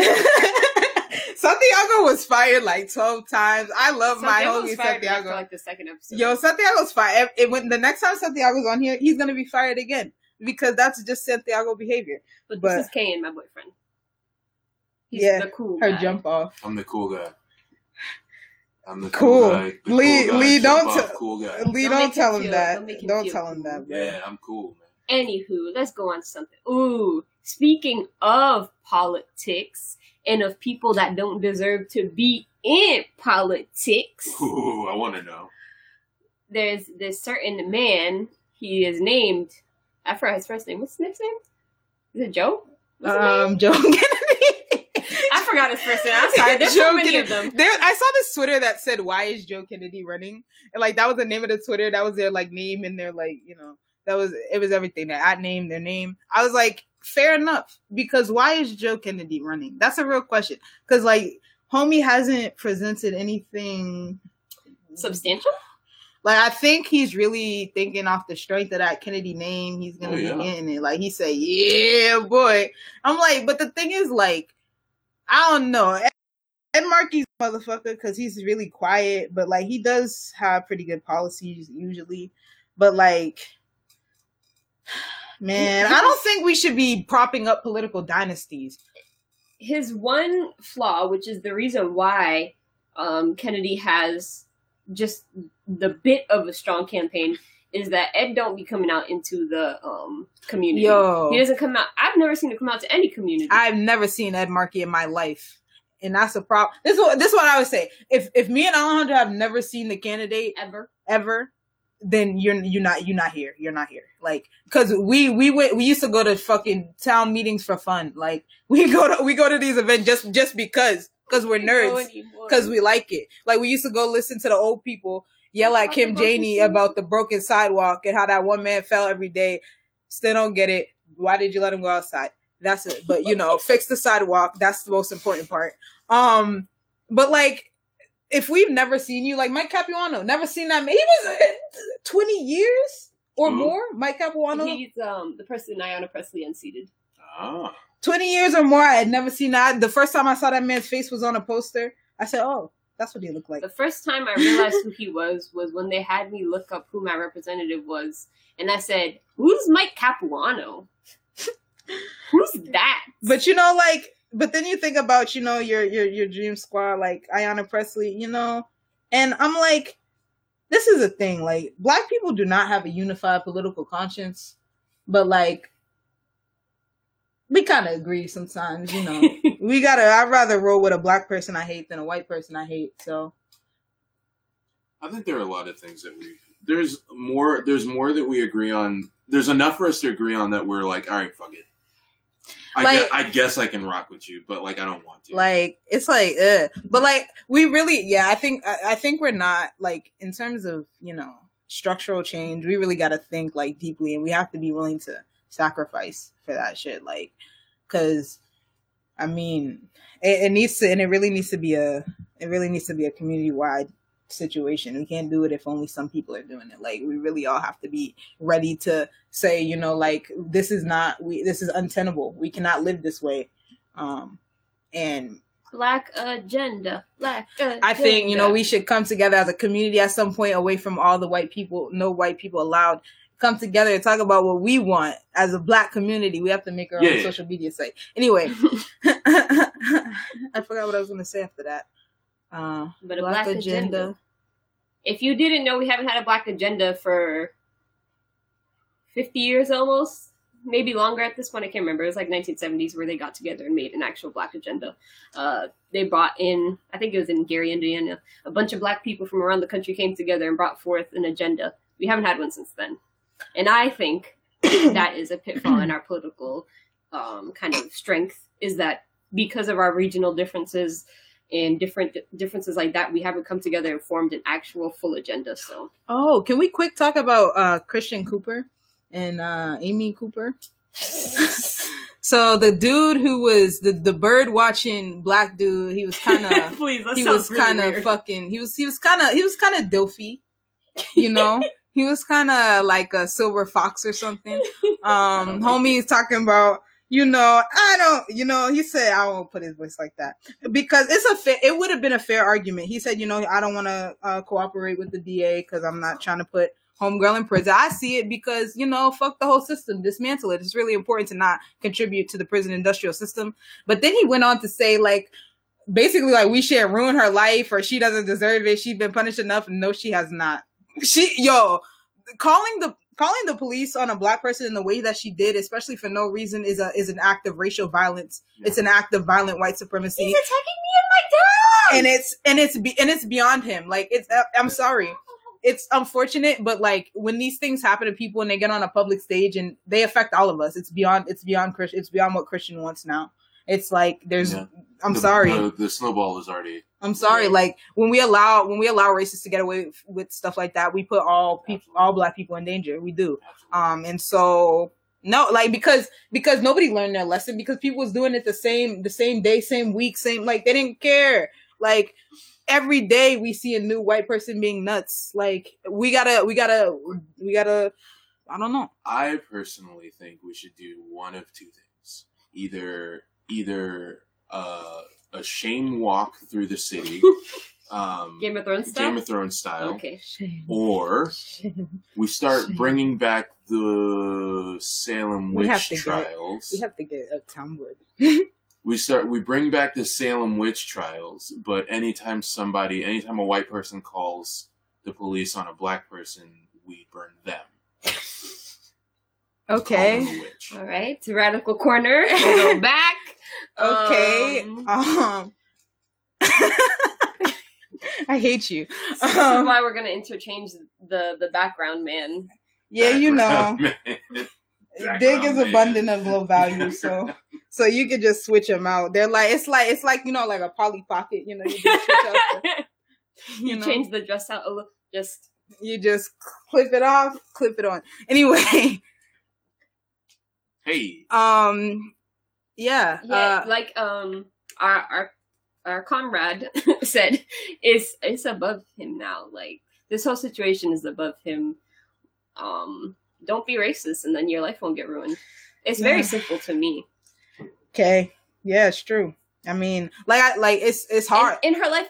Santiago was fired like twelve times. I love Santiago my homie Santiago. like the second episode. Yo, Santiago's fired. It, when the next time Santiago's on here, he's gonna be fired again because that's just Santiago behavior. But, but this is Kane, my boyfriend. He's yeah, the cool her guy. jump off. I'm the cool guy. I'm the cool, cool guy. The Lee, cool guy, Lee, don't t- cool guy. Lee, don't, don't tell him feel, that. Don't, don't tell him that. Bro. Yeah, I'm cool, man. Anywho, let's go on to something. Ooh, speaking of politics and of people that don't deserve to be in politics. Ooh, I want to know. There's this certain man. He is named. I forgot his first name. What's his name? Is it Joe? um, Joe I [LAUGHS] forgot his first name. I'm sorry. There's Joe so many Kennedy. of them. There, I saw this Twitter that said, "Why is Joe Kennedy running?" And like that was the name of the Twitter. That was their like name and their like you know that was it was everything. Their at name, their name. I was like, fair enough because why is Joe Kennedy running? That's a real question. Because like homie hasn't presented anything substantial. Like I think he's really thinking off the strength of that Kennedy name, he's gonna oh, yeah. be getting it. Like he said, "Yeah, boy." I'm like, but the thing is, like, I don't know. Ed Markey's motherfucker because he's really quiet, but like he does have pretty good policies usually. But like, [SIGHS] man, I don't think we should be propping up political dynasties. His one flaw, which is the reason why um, Kennedy has just the bit of a strong campaign, is that Ed don't be coming out into the um community. Yo. He doesn't come out. I've never seen him come out to any community. I've never seen Ed Markey in my life. And that's a problem. This is what this is what I would say. If if me and Alejandra have never seen the candidate ever, ever, then you're you're not you're not here. You're not here. Like because we we went we used to go to fucking town meetings for fun. Like [LAUGHS] we go to we go to these events just just because because we're nerds because we like it. Like we used to go listen to the old people yell at Kim Janey about the broken sidewalk and how that one man fell every day. Still don't get it. Why did you let him go outside? That's it. But you know, fix the sidewalk. That's the most important part. Um, but like, if we've never seen you, like Mike Capuano, never seen that. Man. He was twenty years or mm-hmm. more. Mike Capuano. He's um the person Ayanna Pressley unseated. Ah. 20 years or more, I had never seen that. The first time I saw that man's face was on a poster. I said, "Oh, that's what he looked like. The first time I realized who he was was when they had me look up who my representative was, and I said, "Who's Mike Capuano? [LAUGHS] Who's that?" But you know, like, but then you think about you know your your your dream squad, like Ayanna Pressley, you know, and I'm like, this is a thing. Like, black people do not have a unified political conscience but like we kind of agree sometimes, you know. [LAUGHS] we gotta. I'd rather roll with a black person I hate than a white person I hate. So I think there are a lot of things that we there's more there's more that we agree on. There's enough for us to agree on that we're like, all right, fuck it. I, Like- guess, I guess I can rock with you, but like I don't want to. like it's like, ugh. but like we really, yeah. I think I, I think we're not like in terms of you know structural change. We really got to think like deeply, and we have to be willing to sacrifice for that shit. Like, because I mean, it, it needs to, and it really needs to be a, it really needs to be a community wide situation. We can't do it if only some people are doing it. Like, we really all have to be ready to say, you know, like this is not, we, this is untenable. We cannot live this way. Um, and Black agenda. Black agenda. I think you know we should come together as a community at some point, away from all the white people, no white people allowed. Come together and talk about what we want as a black community. We have to make our Yeah, own yeah. social media site. Anyway, [LAUGHS] [LAUGHS] I forgot what I was going to say after that. Uh, But a black, agenda. agenda. If you didn't know, we haven't had a black agenda for fifty years almost, maybe longer at this point. I can't remember. It was like 1970s where they got together and made an actual black agenda. Uh, they brought in, I think it was in Gary, Indiana, a bunch of black people from around the country came together and brought forth an agenda. We haven't had one since then, and I think [COUGHS] that is a pitfall in our political um, kind of strength. Is that because of our regional differences and different differences like that, we haven't come together and formed an actual full agenda. So Oh, can we quick talk about uh, Christian Cooper and uh, Amy Cooper? [LAUGHS] so the dude who was the the bird watching black dude, he was kind of [LAUGHS] he was really kind of fucking he was he was kind of he was kind of dilfy you know [LAUGHS] he was kind of like a silver fox or something. [LAUGHS] Um homie is talking about you know i don't you know he said i won't put his voice like that. Because it's a fair it would have been a fair argument. He said you know i don't want to uh, cooperate with the da because i'm not trying to put homegirl in prison. I see it because you know fuck the whole system dismantle it. It's really important to not contribute to the prison industrial system. But then he went on to say like basically like we shouldn't ruin her life or she doesn't deserve it. She's been punished enough. No, she has not. She yo calling the calling the police on a black person in the way that she did, especially for no reason, is a is an act of racial violence. It's an act of violent white supremacy, He's attacking me in my town. and it's and it's be, and it's beyond him. Like it's uh, I'm sorry. It's unfortunate, but like when these things happen to people and they get on a public stage and they affect all of us, it's beyond it's beyond Christian. It's beyond what Christian wants now. It's like there's Yeah. I'm The- sorry. The, the snowball is already. I'm sorry. Yeah. Like when we allow when we allow racists to get away with, with stuff like that, we put all people, all black people in danger. We do. Um, and so no, like because because nobody learned their lesson because people was doing it the same the same day, same week, same like they didn't care. Like every day we see a new white person being nuts. Like we gotta we gotta we gotta. I don't know. I personally think we should do one of two things: either either uh, a shame walk through the city, [LAUGHS] um, Game of Thrones style. Game of Thrones style, Okay. or we start bringing back the Salem We have witch to get- trials. We have to get a Talmud. [LAUGHS] we start we bring back the Salem witch trials, but anytime somebody, anytime a white person calls the police on a black person, we burn them. Call them Okay. a. All right. To radical corner. [LAUGHS] We'll go back. Okay. Um, Um. [LAUGHS] I hate you. [LAUGHS] this is Um, why we're gonna interchange the the background man. yeah, you know, Man. dig is Background abundant man. of low value, so so you could just switch them out. They're like it's like it's like you know like a Polly Pocket. You know, you just switch out. The, you you know, change the dress out a little. Just you just clip it off, clip it on. Anyway, Hey, um, yeah, yeah, uh, like um our our our comrade [LAUGHS] said, it's it's above him now. Like this whole situation is above him. Um, don't be racist, and then your life won't get ruined. It's very Yeah. simple to me. okay, yeah, it's true. I mean, like I like it's it's hard. In, in her life,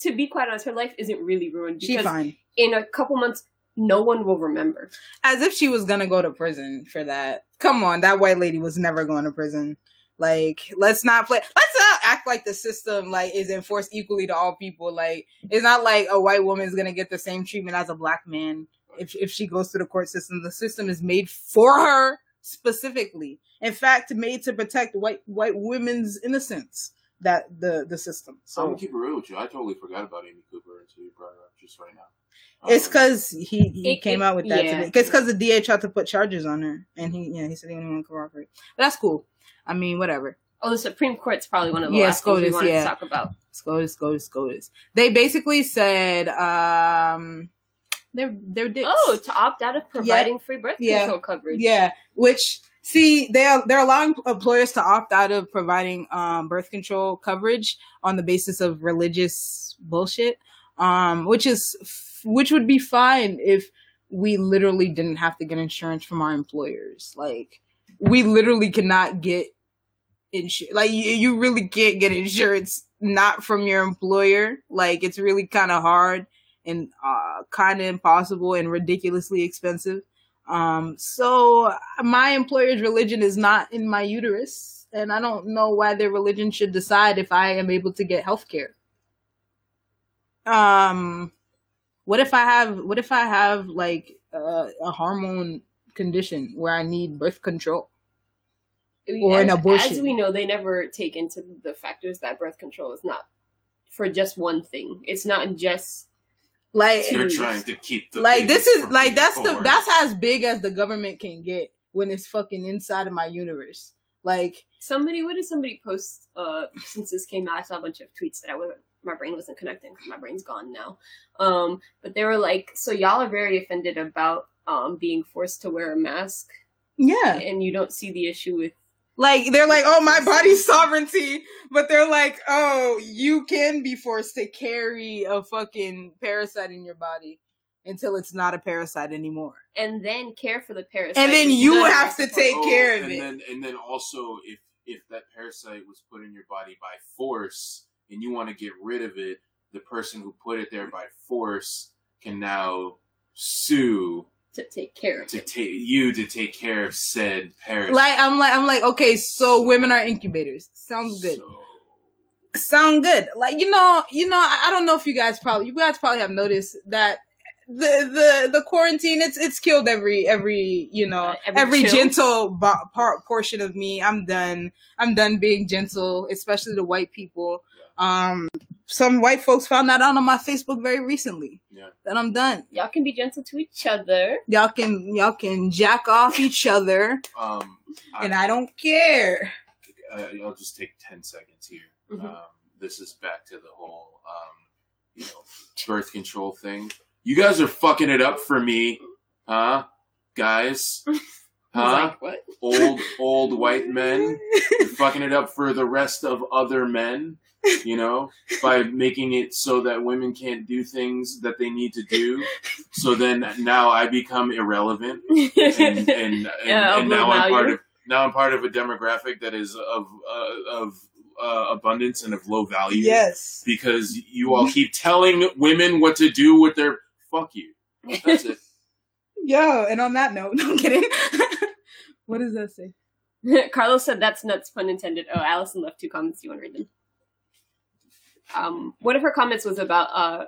to be quite honest, her life isn't really ruined She because fine. in a couple months, no one will remember. as if she was gonna go to prison for that. Come on, that white lady was never going to prison. Like, let's not play. Let's not act like the system like is enforced equally to all people. Like, it's not like a white woman is gonna get the same treatment as a black man if if she goes through the court system. The system is made for her, specifically. In fact, made to protect white white women's innocence. That the the system. So I'm gonna keep it real with you. I totally forgot about Amy Cooper until you brought it up just right now. It's Um, because he, he It- came it- out with that yeah. today. It's because the DA tried to put charges on her, and he yeah he said he didn't want to cooperate. But that's cool. I mean, whatever. Oh, the Supreme Court's probably one of the Yeah, last things we SCOTUS, wanted yeah. to talk about. SCOTUS, SCOTUS, SCOTUS. They basically said um they're they're dicks. Oh, to opt out of providing free birth Yeah. control coverage. Yeah, which see they are they're allowing employers to opt out of providing um birth control coverage on the basis of religious bullshit. Um which is which would be fine if we literally didn't have to get insurance from our employers. Like we literally cannot get insurance. Like you, you really can't get insurance not from your employer. Like it's really kind of hard and uh, kind of impossible and ridiculously expensive. Um, so my employer's religion is not in my uterus, and I don't know why their religion should decide if I am able to get health care. Um, what if I have, what if I have like uh, a hormone condition where I need birth control? Or an as, abortion. As we know, they never take into the factors that birth control is not for just one thing. It's not just Like, You're trying to keep the like this is like being that's the that's as big as the government can get when it's fucking inside of my universe. Like, somebody. What did somebody post? Uh, since this came out, I saw a bunch of tweets that I was my brain wasn't connecting because my brain's gone now. Um, but they were like, "So y'all are very offended about um being forced to wear a mask, yeah, and you don't see the issue with." like they're like, oh, my body's sovereignty, but they're like, oh, you can be forced to carry a fucking parasite in your body until it's not a parasite anymore, And then care for the parasite, and then you not have to take Oh, care of and it. Then, and then also, if if that parasite was put in your body by force, and you want to get rid of it, the person who put it there by force can now sue to take care of to it. take you to take care of said parasite. like I'm like I'm like okay, so women are incubators. Sounds good. So, sound good. Like you know, you know, I I don't know if you guys probably you guys probably have noticed that the the the quarantine it's it's killed every every you know every, every gentle bo- part portion of me. I'm done. I'm done being gentle, especially to white people. Um, some white folks found that out on my Facebook very recently. Yeah. That I'm done. Y'all can be gentle to each other. Y'all can y'all can jack off each other, um, and I don't care. I, I'll just take ten seconds here. Mhm. Um, this is back to the whole, um, you know, birth control thing. You guys are fucking it up for me, huh, guys? [LAUGHS] Huh? like, what? old old [LAUGHS] white men You're fucking it up for the rest of other men you know by making it so that women can't do things that they need to do so then now i become irrelevant and and, and, [LAUGHS] Yeah, and now low i'm part of now i'm part of a demographic that is of uh, of uh, abundance and of low value yes. because you all keep telling women what to do with their fuck you that's it [LAUGHS] Yo, and on that note, [LAUGHS] no I'm kidding. what does that say? Carlos said that's nuts, pun intended. Oh, Allison left two comments. Do you want to read them? Um, one of her comments was about uh,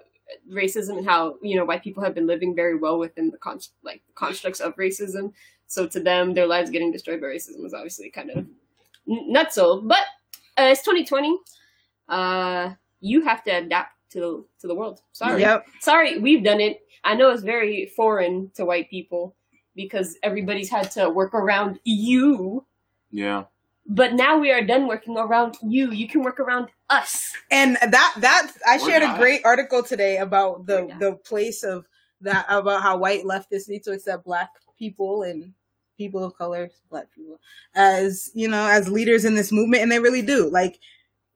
racism and how you know white people have been living very well within the con- like constructs of racism. So to them, their lives getting destroyed by racism was obviously kind of n- nutso. But uh, it's 2020. Uh, you have to adapt to the to the world. Sorry, Yep. sorry, we've done it. I know it's very foreign to white people because everybody's had to work around you. yeah But now we are done working around you. You can work around us. And that that I We're shared a great article today about the the place of that about how white leftists need to accept black people and people of color, black people, as you know, as leaders in this movement, and they really do. Like,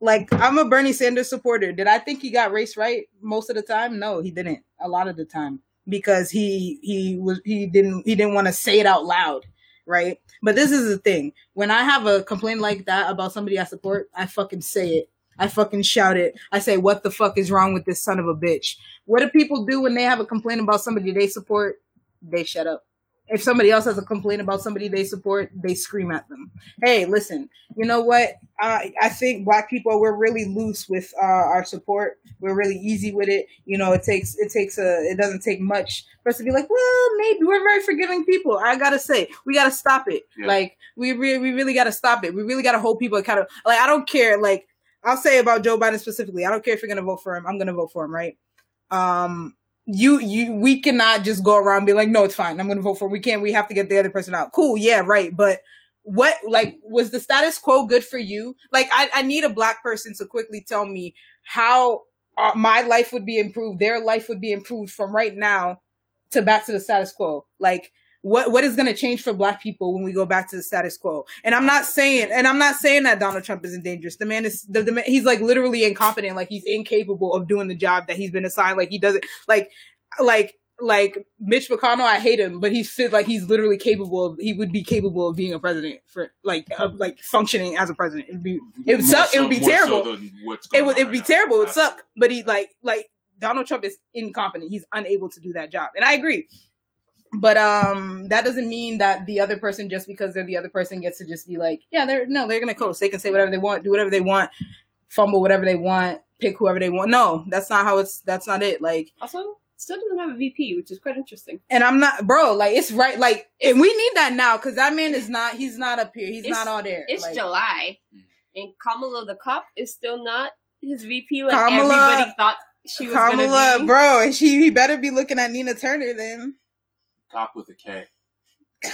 like I'm a Bernie Sanders supporter. Did I think he got race right most of the time? No, he didn't. A lot of the time because he he was he didn't he didn't want to say it out loud, right? But this is the thing. When I have a complaint like that about somebody I support, I fucking say it. I fucking shout it. I say, what the fuck is wrong with this son of a bitch? What do people do when they have a complaint about somebody they support? They shut up if somebody else has a complaint about somebody they support, they scream at them. Hey, listen, you know what? I I think black people we're really loose with uh, our support. We're really easy with it. You know, it takes it takes a it doesn't take much for us to be like, well, maybe we're very forgiving people. I gotta say, we gotta stop it. Yeah. Like we really we really gotta stop it. We really gotta hold people accountable. Like I don't care. Like I'll say about Joe Biden specifically. I don't care if you're gonna vote for him. I'm gonna vote for him, right? Um, you you we cannot just go around and be like, no, it's fine. I'm gonna vote for. Him. We can't. We have to get the other person out. Cool, yeah, right. But what like was the status quo good for you? Like I I need a black person to quickly tell me how uh, my life would be improved, their life would be improved from right now to back to the status quo. Like what what is going to change for black people when we go back to the status quo and i'm not saying and i'm not saying that donald trump isn't dangerous the man is the, the man, he's like literally incompetent like he's incapable of doing the job that he's been assigned like he doesn't like like like Mitch McConnell, I hate him, but he's fit like he's literally capable of he would be capable of being a president for like of like functioning as a president. It'd be it would suck. so- it would be more so terrible. it would it'd be now. terrible. It would suck. But he like like Donald Trump is incompetent. He's unable to do that job, and I agree. But um, that doesn't mean that the other person, just because they're the other person, gets to just be like, yeah, they're no, they're gonna coast. They can say whatever they want, do whatever they want, fumble whatever they want, pick whoever they want. No, that's not how it's. That's not it. Like, Also, still doesn't have a VP, which is quite interesting. and I'm not, bro. Like, it's right. Like, and we need that now because that man is not. He's not up here. He's not all there. It's Like, July, Mm. and Kamala the cop is still not his VP. Like Kamala- everybody thought she was Kamala, be. bro, and she he better be looking at Nina Turner then. Cop with a K. [LAUGHS]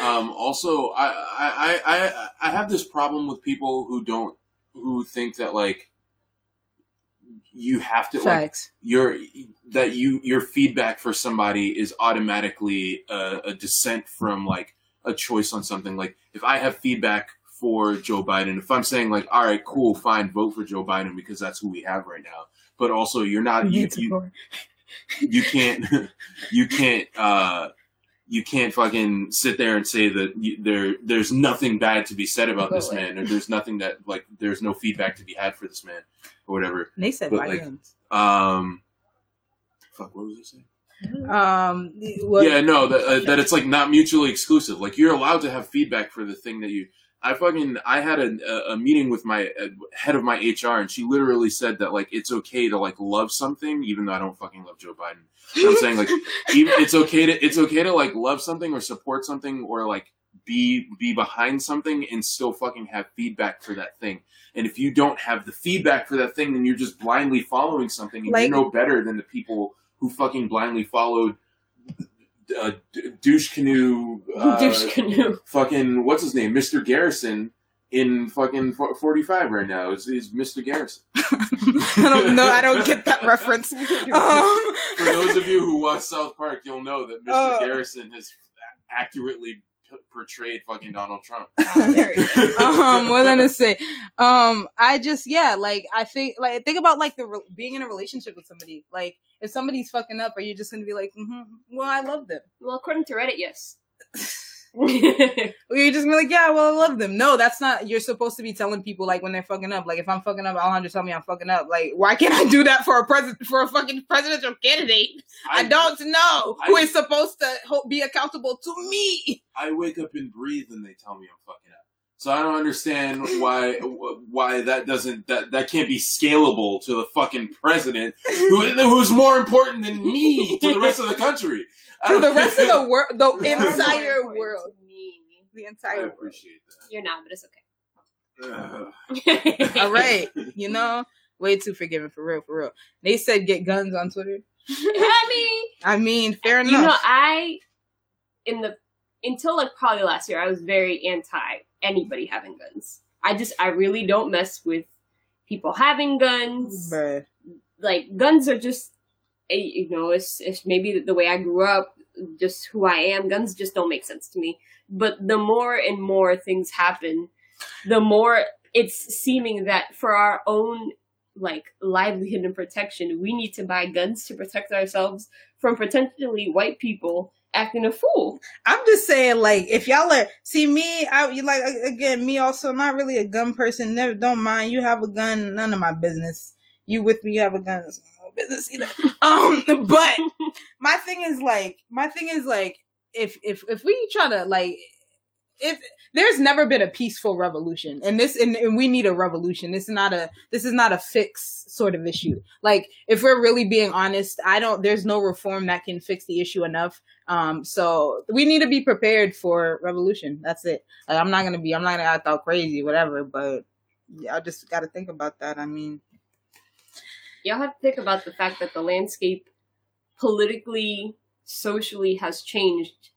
um, also, I, I, I, I, I have this problem with people who don't, who think that like you have to like your that you your feedback for somebody is automatically a, a dissent from like a choice on something. Like if I have feedback for Joe Biden, if I'm saying like, all right, cool, fine, vote for Joe Biden because that's who we have right now. But also, you're not you, you, [LAUGHS] you can't you can't uh you can't fucking sit there and say that you, there there's nothing bad to be said about this man or there's nothing that like there's no feedback to be had for this man or whatever. They said But, like, um fuck what was I saying? Um, well, yeah no that, uh, that it's like not mutually exclusive. Like you're allowed to have feedback for the thing that you I fucking I had a, a- a meeting with my uh, head of my HR and she literally said that like it's okay to like love something even though I don't fucking love Joe Biden. I'm saying like [LAUGHS] even it's okay to it's okay to like love something or support something or like be be behind something and still fucking have feedback for that thing. And if you don't have the feedback for that thing, then you're just blindly following something, and Like- you know better than the people who fucking blindly followed uh, D- douche canoe, [LAUGHS] uh, Douche canoe. fucking what's his name, Mister Garrison in fucking 45 right now. Is is Mister Garrison? [LAUGHS] I don't know. I don't get that reference. [LAUGHS] Um, For those of you who watch South Park, you'll know that Mr. Oh. Garrison has accurately portrayed fucking Donald Trump. [LAUGHS] There you um, what was I gonna say? Um, I just yeah, like I think like think about like the re- being in a relationship with somebody. Like if somebody's fucking up, are you just gonna be like, mm-hmm, well, I love them? Well, according to Reddit, yes. [LAUGHS] [LAUGHS] You're just gonna be like, yeah, well, I love them. No, that's not. You're supposed to be telling people like when they're fucking up. Like if I'm fucking up, Alejandra tell me I'm fucking up. Like why can't I do that for a president for a fucking presidential candidate? I, don't know who I- is supposed to be accountable to me. I wake up and breathe, and they tell me I'm fucking up. So I don't understand why [LAUGHS] why that doesn't that that can't be scalable to the fucking president, who, who's more important than me to the rest of the country. I To the rest of the [LAUGHS] world, the You're entire world, to me. the I entire world. appreciate You're not, but it's that. okay. [LAUGHS] All right, you know, way too forgiving for real, for real. They said get guns on Twitter. [LAUGHS] I mean, I mean, fair enough. You know, I in the until like probably last year, I was very anti anybody having guns. I just I really don't mess with people having guns. Bruh. Like guns are just Eh, you know, it's it's maybe the way I grew up, just who I am. Guns just don't make sense to me. But the more and more things happen, the more it's seeming that for our own like livelihood and protection, we need to buy guns to protect ourselves from potentially white people acting a fool. I'm just saying, like, if y'all are see me, I you like again, me also not really a gun person. Never don't mind. You have a gun, none of my business. You with me, you have a gun. No business either. Um, [LAUGHS] but my thing is like, my thing is like, if if if we try to like, if there's never been a peaceful revolution, and this and, and we need a revolution. This is not a this is not a fix sort of issue. Like, if we're really being honest, I don't. There's no reform that can fix the issue enough. Um, so we need to be prepared for revolution. That's it. Like, I'm not gonna be. I'm not gonna act out crazy, whatever. But yeah, I just got to think about that. I mean, Y'all have to think about the fact that the landscape politically, socially has changed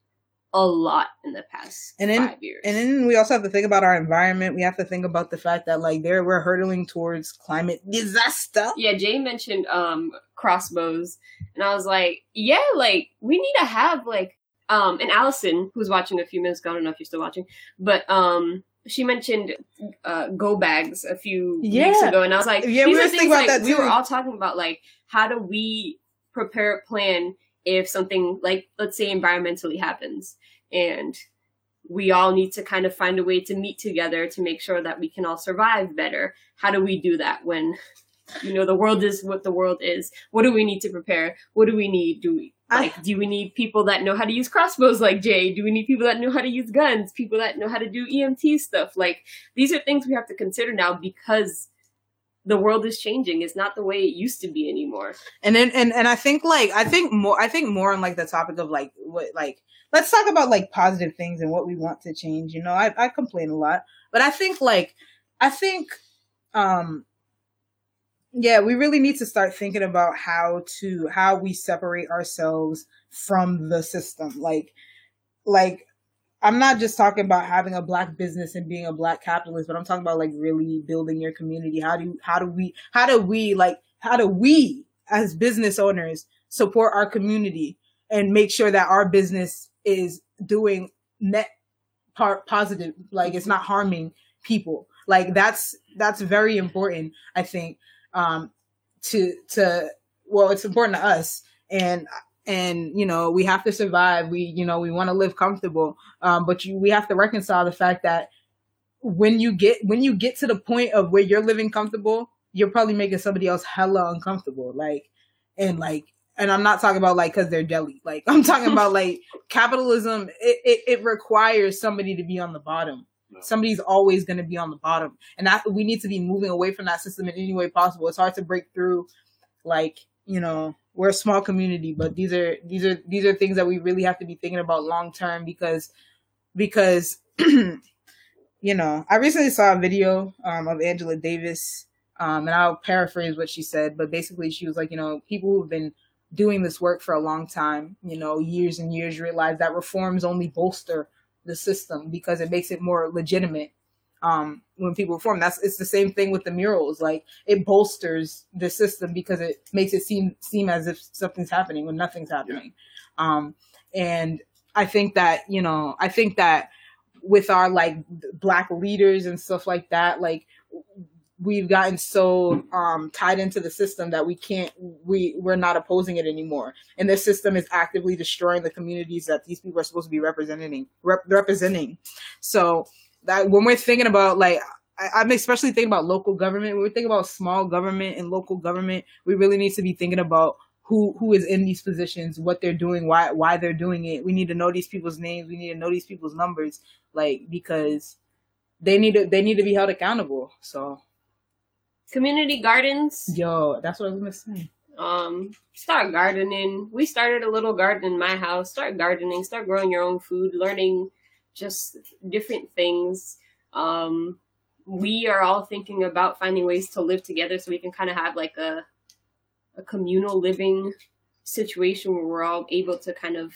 a lot in the past And then- five years. and then we also have to think about our environment. We have to think about the fact that like there we're hurtling towards climate disaster. yeah, Jay mentioned um crossbows, and I was like, yeah, like we need to have like um and Allison, who's watching a few minutes ago, I don't know if you're still watching, but um she mentioned uh go bags a few weeks ago, and I was like, Yeah, these we are were things thinking about like that we were all talking about like how do we prepare a plan if something like let's say environmentally happens and we all need to kind of find a way to meet together to make sure that we can all survive better. How do we do that when you know the world is what the world is? What do we need to prepare? What do we need? Do we I- like do we need people that know how to use crossbows like Jay? Do we need people that know how to use guns? People that know how to do EMT stuff? Like these are things we have to consider now because the world is changing. It's not the way it used to be anymore. And then and and I think like I think more I think more on like the topic of like what like let's talk about like positive things and what we want to change. You know, I I complain a lot, but I think like I think um yeah, we really need to start thinking about how to how we separate ourselves from the system. Like like I'm not just talking about having a black business and being a black capitalist, but I'm talking about like really building your community. How do how do we how do we like how do we as business owners support our community and make sure that our business is doing net part positive like it's not harming people like that's that's very important i think um to to well it's important to us. And and you know we have to survive. We you know we want to live comfortable. Um but you we have to reconcile the fact that when you get when you get to the point of where you're living comfortable you're probably making somebody else hella uncomfortable. Like and like and i'm not talking about like because they're jelly like i'm talking about [LAUGHS] like capitalism it, it, it requires somebody to be on the bottom. Somebody's always going to be on the bottom. And that we need to be moving away from that system in any way possible. It's hard to break through like you know we're a small community but these are these are these are things that we really have to be thinking about long term because because [CLEARS THROAT] you know i recently saw a video um, of angela davis um, and i'll paraphrase what she said but basically she was like you know people who've been doing this work for a long time you know years and years realize that reforms only bolster the system because it makes it more legitimate um, when people reform that's it's the same thing with the murals. Like it bolsters the system because it makes it seem seem as if something's happening when nothing's happening. Um, and i think that you know i think that with our like black leaders and stuff like that like we've gotten so um tied into the system that we can't we we're not opposing it anymore and this system is actively destroying the communities that these people are supposed to be representing rep- representing so that when we're thinking about like I, I'm especially thinking about local government. When we think about small government and local government, we really need to be thinking about who who is in these positions, what they're doing, why why they're doing it. We need to know these people's names. We need to know these people's numbers, like because they need to they need to be held accountable. So Community gardens. yo, that's what I was gonna say. um start gardening. We started a little garden in my house. Start gardening. Start growing your own food. Learning just different things. Um we are all thinking about finding ways to live together so we can kind of have like a a communal living situation where we're all able to kind of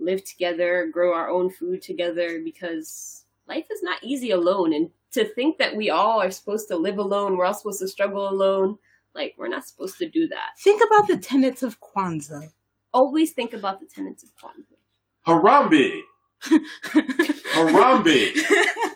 live together grow our own food together because life is not easy alone and to think that we all are supposed to live alone we're all supposed to struggle alone like we're not supposed to do that. Think about the tenets of Kwanzaa. Always think about the tenets of Kwanzaa. Harambe. [LAUGHS] Harambe. [LAUGHS]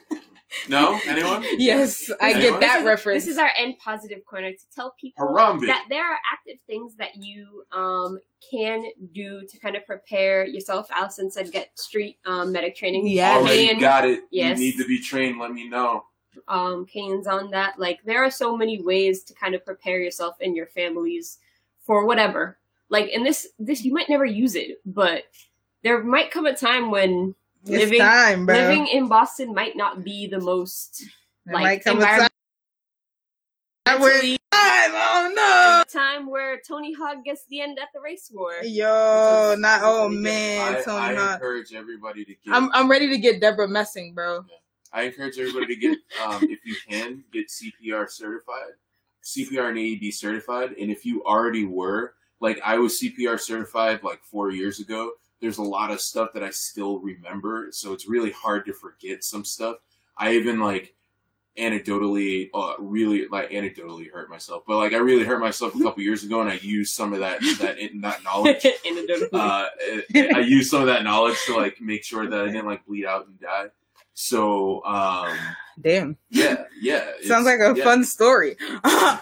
No? Anyone? [LAUGHS] yes, I Anyone? get that This is- reference. This is our end positive corner to tell people Harambe. that there are active things that you um, can do to kind of prepare yourself. Allison said get street um, medic training. Yeah. Already Kane, got it. yes. You need to be trained. Let me know. um, Kane's on that. Like there are so many ways to kind of prepare yourself and your families for whatever. Like, and this this you might never use it, but there might come a time when It's living time, bro. living in Boston might not be the most There like, might come a time where. Oh no. time where Tony Hawk gets the end at the race war. Yo, not oh I, man, Tony I Hawk. encourage everybody to get. I'm I'm ready to get Debra Messing, bro. I encourage everybody to get, um, if you can, get CPR certified, CPR and AED certified. And if you already were, like I was CPR certified like four years ago, there's a lot of stuff that I still remember. So it's really hard to forget some stuff. I even like anecdotally, uh, really like anecdotally hurt myself, but like I really hurt myself a couple years ago, and I used some of that that that knowledge [LAUGHS] Anecdotally. uh, I I used some of that knowledge to like make sure that I didn't like bleed out and die. So um, Damn, yeah, yeah. sounds like a yeah. fun story.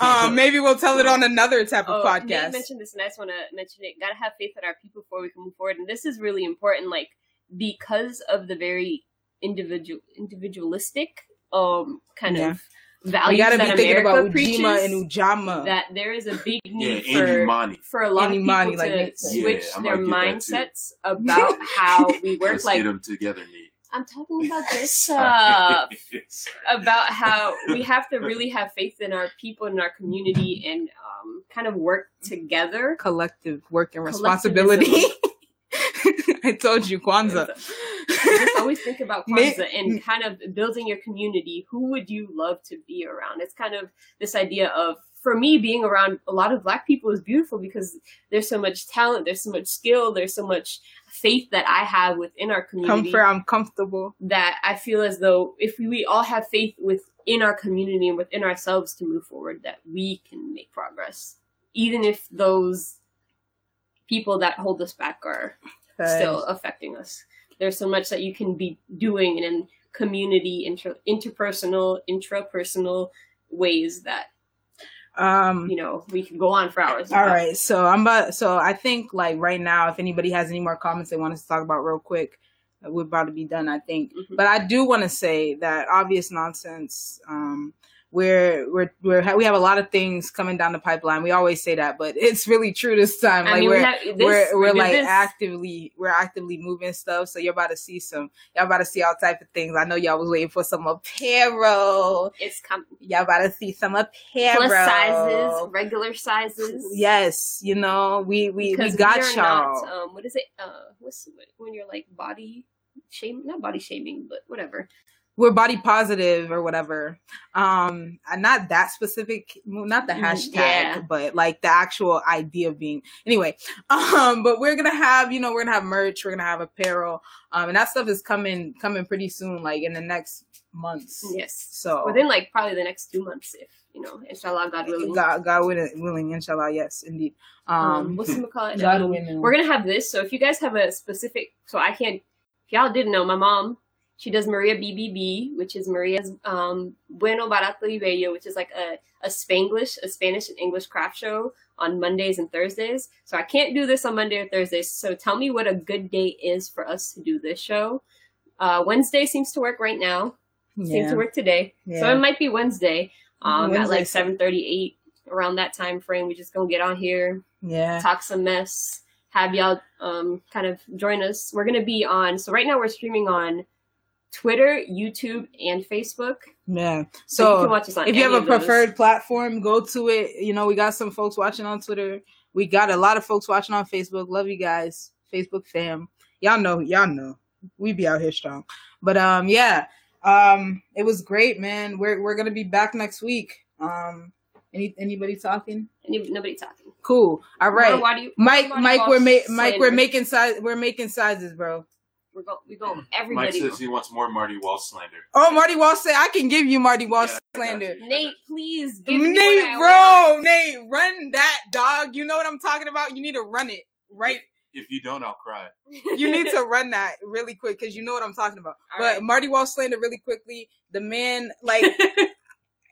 um, [LAUGHS] [LAUGHS] maybe we'll tell it on another type of Oh, Nate podcast. mentioned this, and I just want to mention it. Gotta have faith in our people before we can move forward, and this is really important. Like because of the very individual, individualistic, um, kind Yeah. of we values gotta be that thinking America about preaches. Ujima and Ujamaa. that there is a big [LAUGHS] need Andy for Money. for a lot Andy of Money, people like to Nate switch Yeah, their might get that mindsets about how we work. Let's Like get them together, Nate. I'm talking about [LAUGHS] this Sorry. [LAUGHS] stuff. about how we have to really have faith in our people and our community and um, kind of work together. collective work and responsibility. [LAUGHS] I told you, Kwanzaa. Just always think about May- Kwanzaa and kind of building your community. Who would you love to be around? It's kind of this idea of, for me, being around a lot of Black people is beautiful because there's so much talent, there's so much skill, there's so much faith that I have within our community Comfort, I'm comfortable. that I feel as though if we all have faith within our community and within ourselves to move forward, that we can make progress, even if those people that hold us back are still affecting us. There's so much that you can be doing in community, inter- interpersonal, intrapersonal ways that Um, you know we can go on for hours. All right, so I'm about. So I think like right now, if anybody has any more comments they want us to talk about real quick, we're about to be done, I think. Mhm. But I do want to say that obvious nonsense. Um, we're we're we're we have a lot of things coming down the pipeline. We always say that, but it's really true this time. I Like mean, we're we have, this, we're we're we like this. actively we're actively moving stuff. So you're about to see some. Y'all about to see all type of things. I know y'all was waiting for some apparel. It's coming. Y'all about to see some apparel. plus sizes, regular sizes. Yes, you know we we because we got are y'all. Not, um, what is it? Uh, what's when you're like body shaming? Not body shaming, but whatever. We're body positive or whatever. Um, not that specific, not the Mm, hashtag, yeah. but like the actual idea of being. Anyway, [LAUGHS] um, but we're gonna have, you know, we're gonna have merch, we're gonna have apparel, um, and that stuff is coming coming pretty soon, like in the next months. Yes. So Within like probably the next two months, if you know, inshallah, God willing. God, God willing, inshallah, yes, indeed. um, Um, what's it call it? [LAUGHS] God willing. we're gonna have this. So if you guys have a specific, so I can't. If y'all didn't know, my mom, she does Maria BBB, which is Maria's um, Bueno Barato y Bello, which is like a a Spanglish, a Spanish and English craft show on Mondays and Thursdays. So I can't do this on Monday or Thursdays. So tell me what a good day is for us to do this show. Uh, Wednesday seems to work right now. Yeah. Seems to work today. Yeah. So it might be Wednesday. Um, at like seven thirty eight around that time frame. We just gonna get on here, yeah. talk some mess, have y'all um kind of join us. We're gonna be on. So right now we're streaming on Twitter, YouTube, and Facebook. Yeah. So, you can watch us on. if you have a of those. preferred platform, go to it. You know, we got some folks watching on Twitter. We got a lot of folks watching on Facebook. Love you guys, Facebook fam. Y'all know, y'all know, we be out here strong. But um, yeah, um, it was great, man. We're we're gonna be back next week. Um, any anybody talking? Any, nobody talking. Cool. All right, More Wadi- Mike. more Mike, Wadi we're ma- Mike. We're making size. We're making sizes, bro. We're going. We go. Mm. Mike Everybody. says he wants more Marty Walsh slander. Oh, Marty Walsh said I can give you Marty Walsh Yeah, slander. Nate, please give me Nate, what want. bro, Nate, run that dog. You know what I'm talking about. You need to run it right. If you don't, I'll cry. [LAUGHS] You need to run that really quick because you know what I'm talking about. All but right. Marty Walsh slander really quickly. The man, like, [LAUGHS]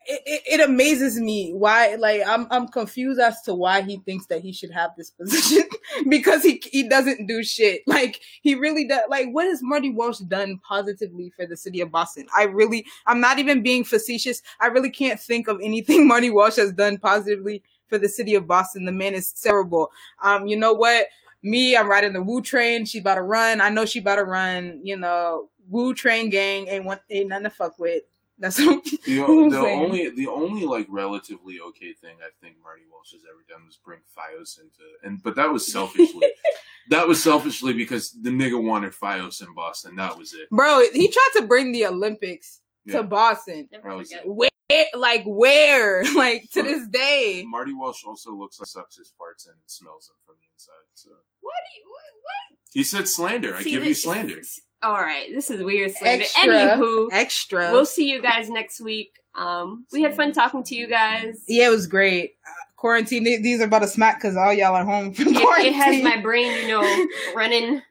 it, it, amazes me why. Like, I'm I'm confused as to why he thinks that he should have this [LAUGHS] position because he he doesn't do shit. Like, he really does. Like, what has Marty Walsh done positively for the city of Boston? I really, I'm not even being facetious. I really can't think of anything [LAUGHS] Marty Walsh has done positively for the city of Boston. The man is terrible. Um, you know what? Me, I'm riding the Wu train. She about to run. I know she about to run. You know, Wu train gang ain't one ain't nothing to fuck with. That's what [LAUGHS] The, I'm the saying. only the only like relatively okay thing I think Marty Walsh has ever done was bring Fios into and but that was selfishly. [LAUGHS] that was selfishly because the nigga wanted Fios in Boston. That was it. bro. He tried to bring the Olympics Yeah. to Boston. Never That was forget. Where, like where? [LAUGHS] Like to this day. Marty Walsh also looks like sucks his farts and smells them from the inside. So What? Do you, what? he said slander. I See, give you this- slander. All right, this is weird. Extra. Anywho, Extra. we'll see you guys next week. Um, we had fun talking to you guys. Yeah, it was great. Uh, quarantine. These are about to smack because all y'all are home from It, quarantine. it has my brain, you know, [LAUGHS] running.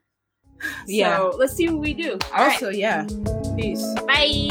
Yeah. So let's see what we do. All right, Also, yeah. Peace. bye.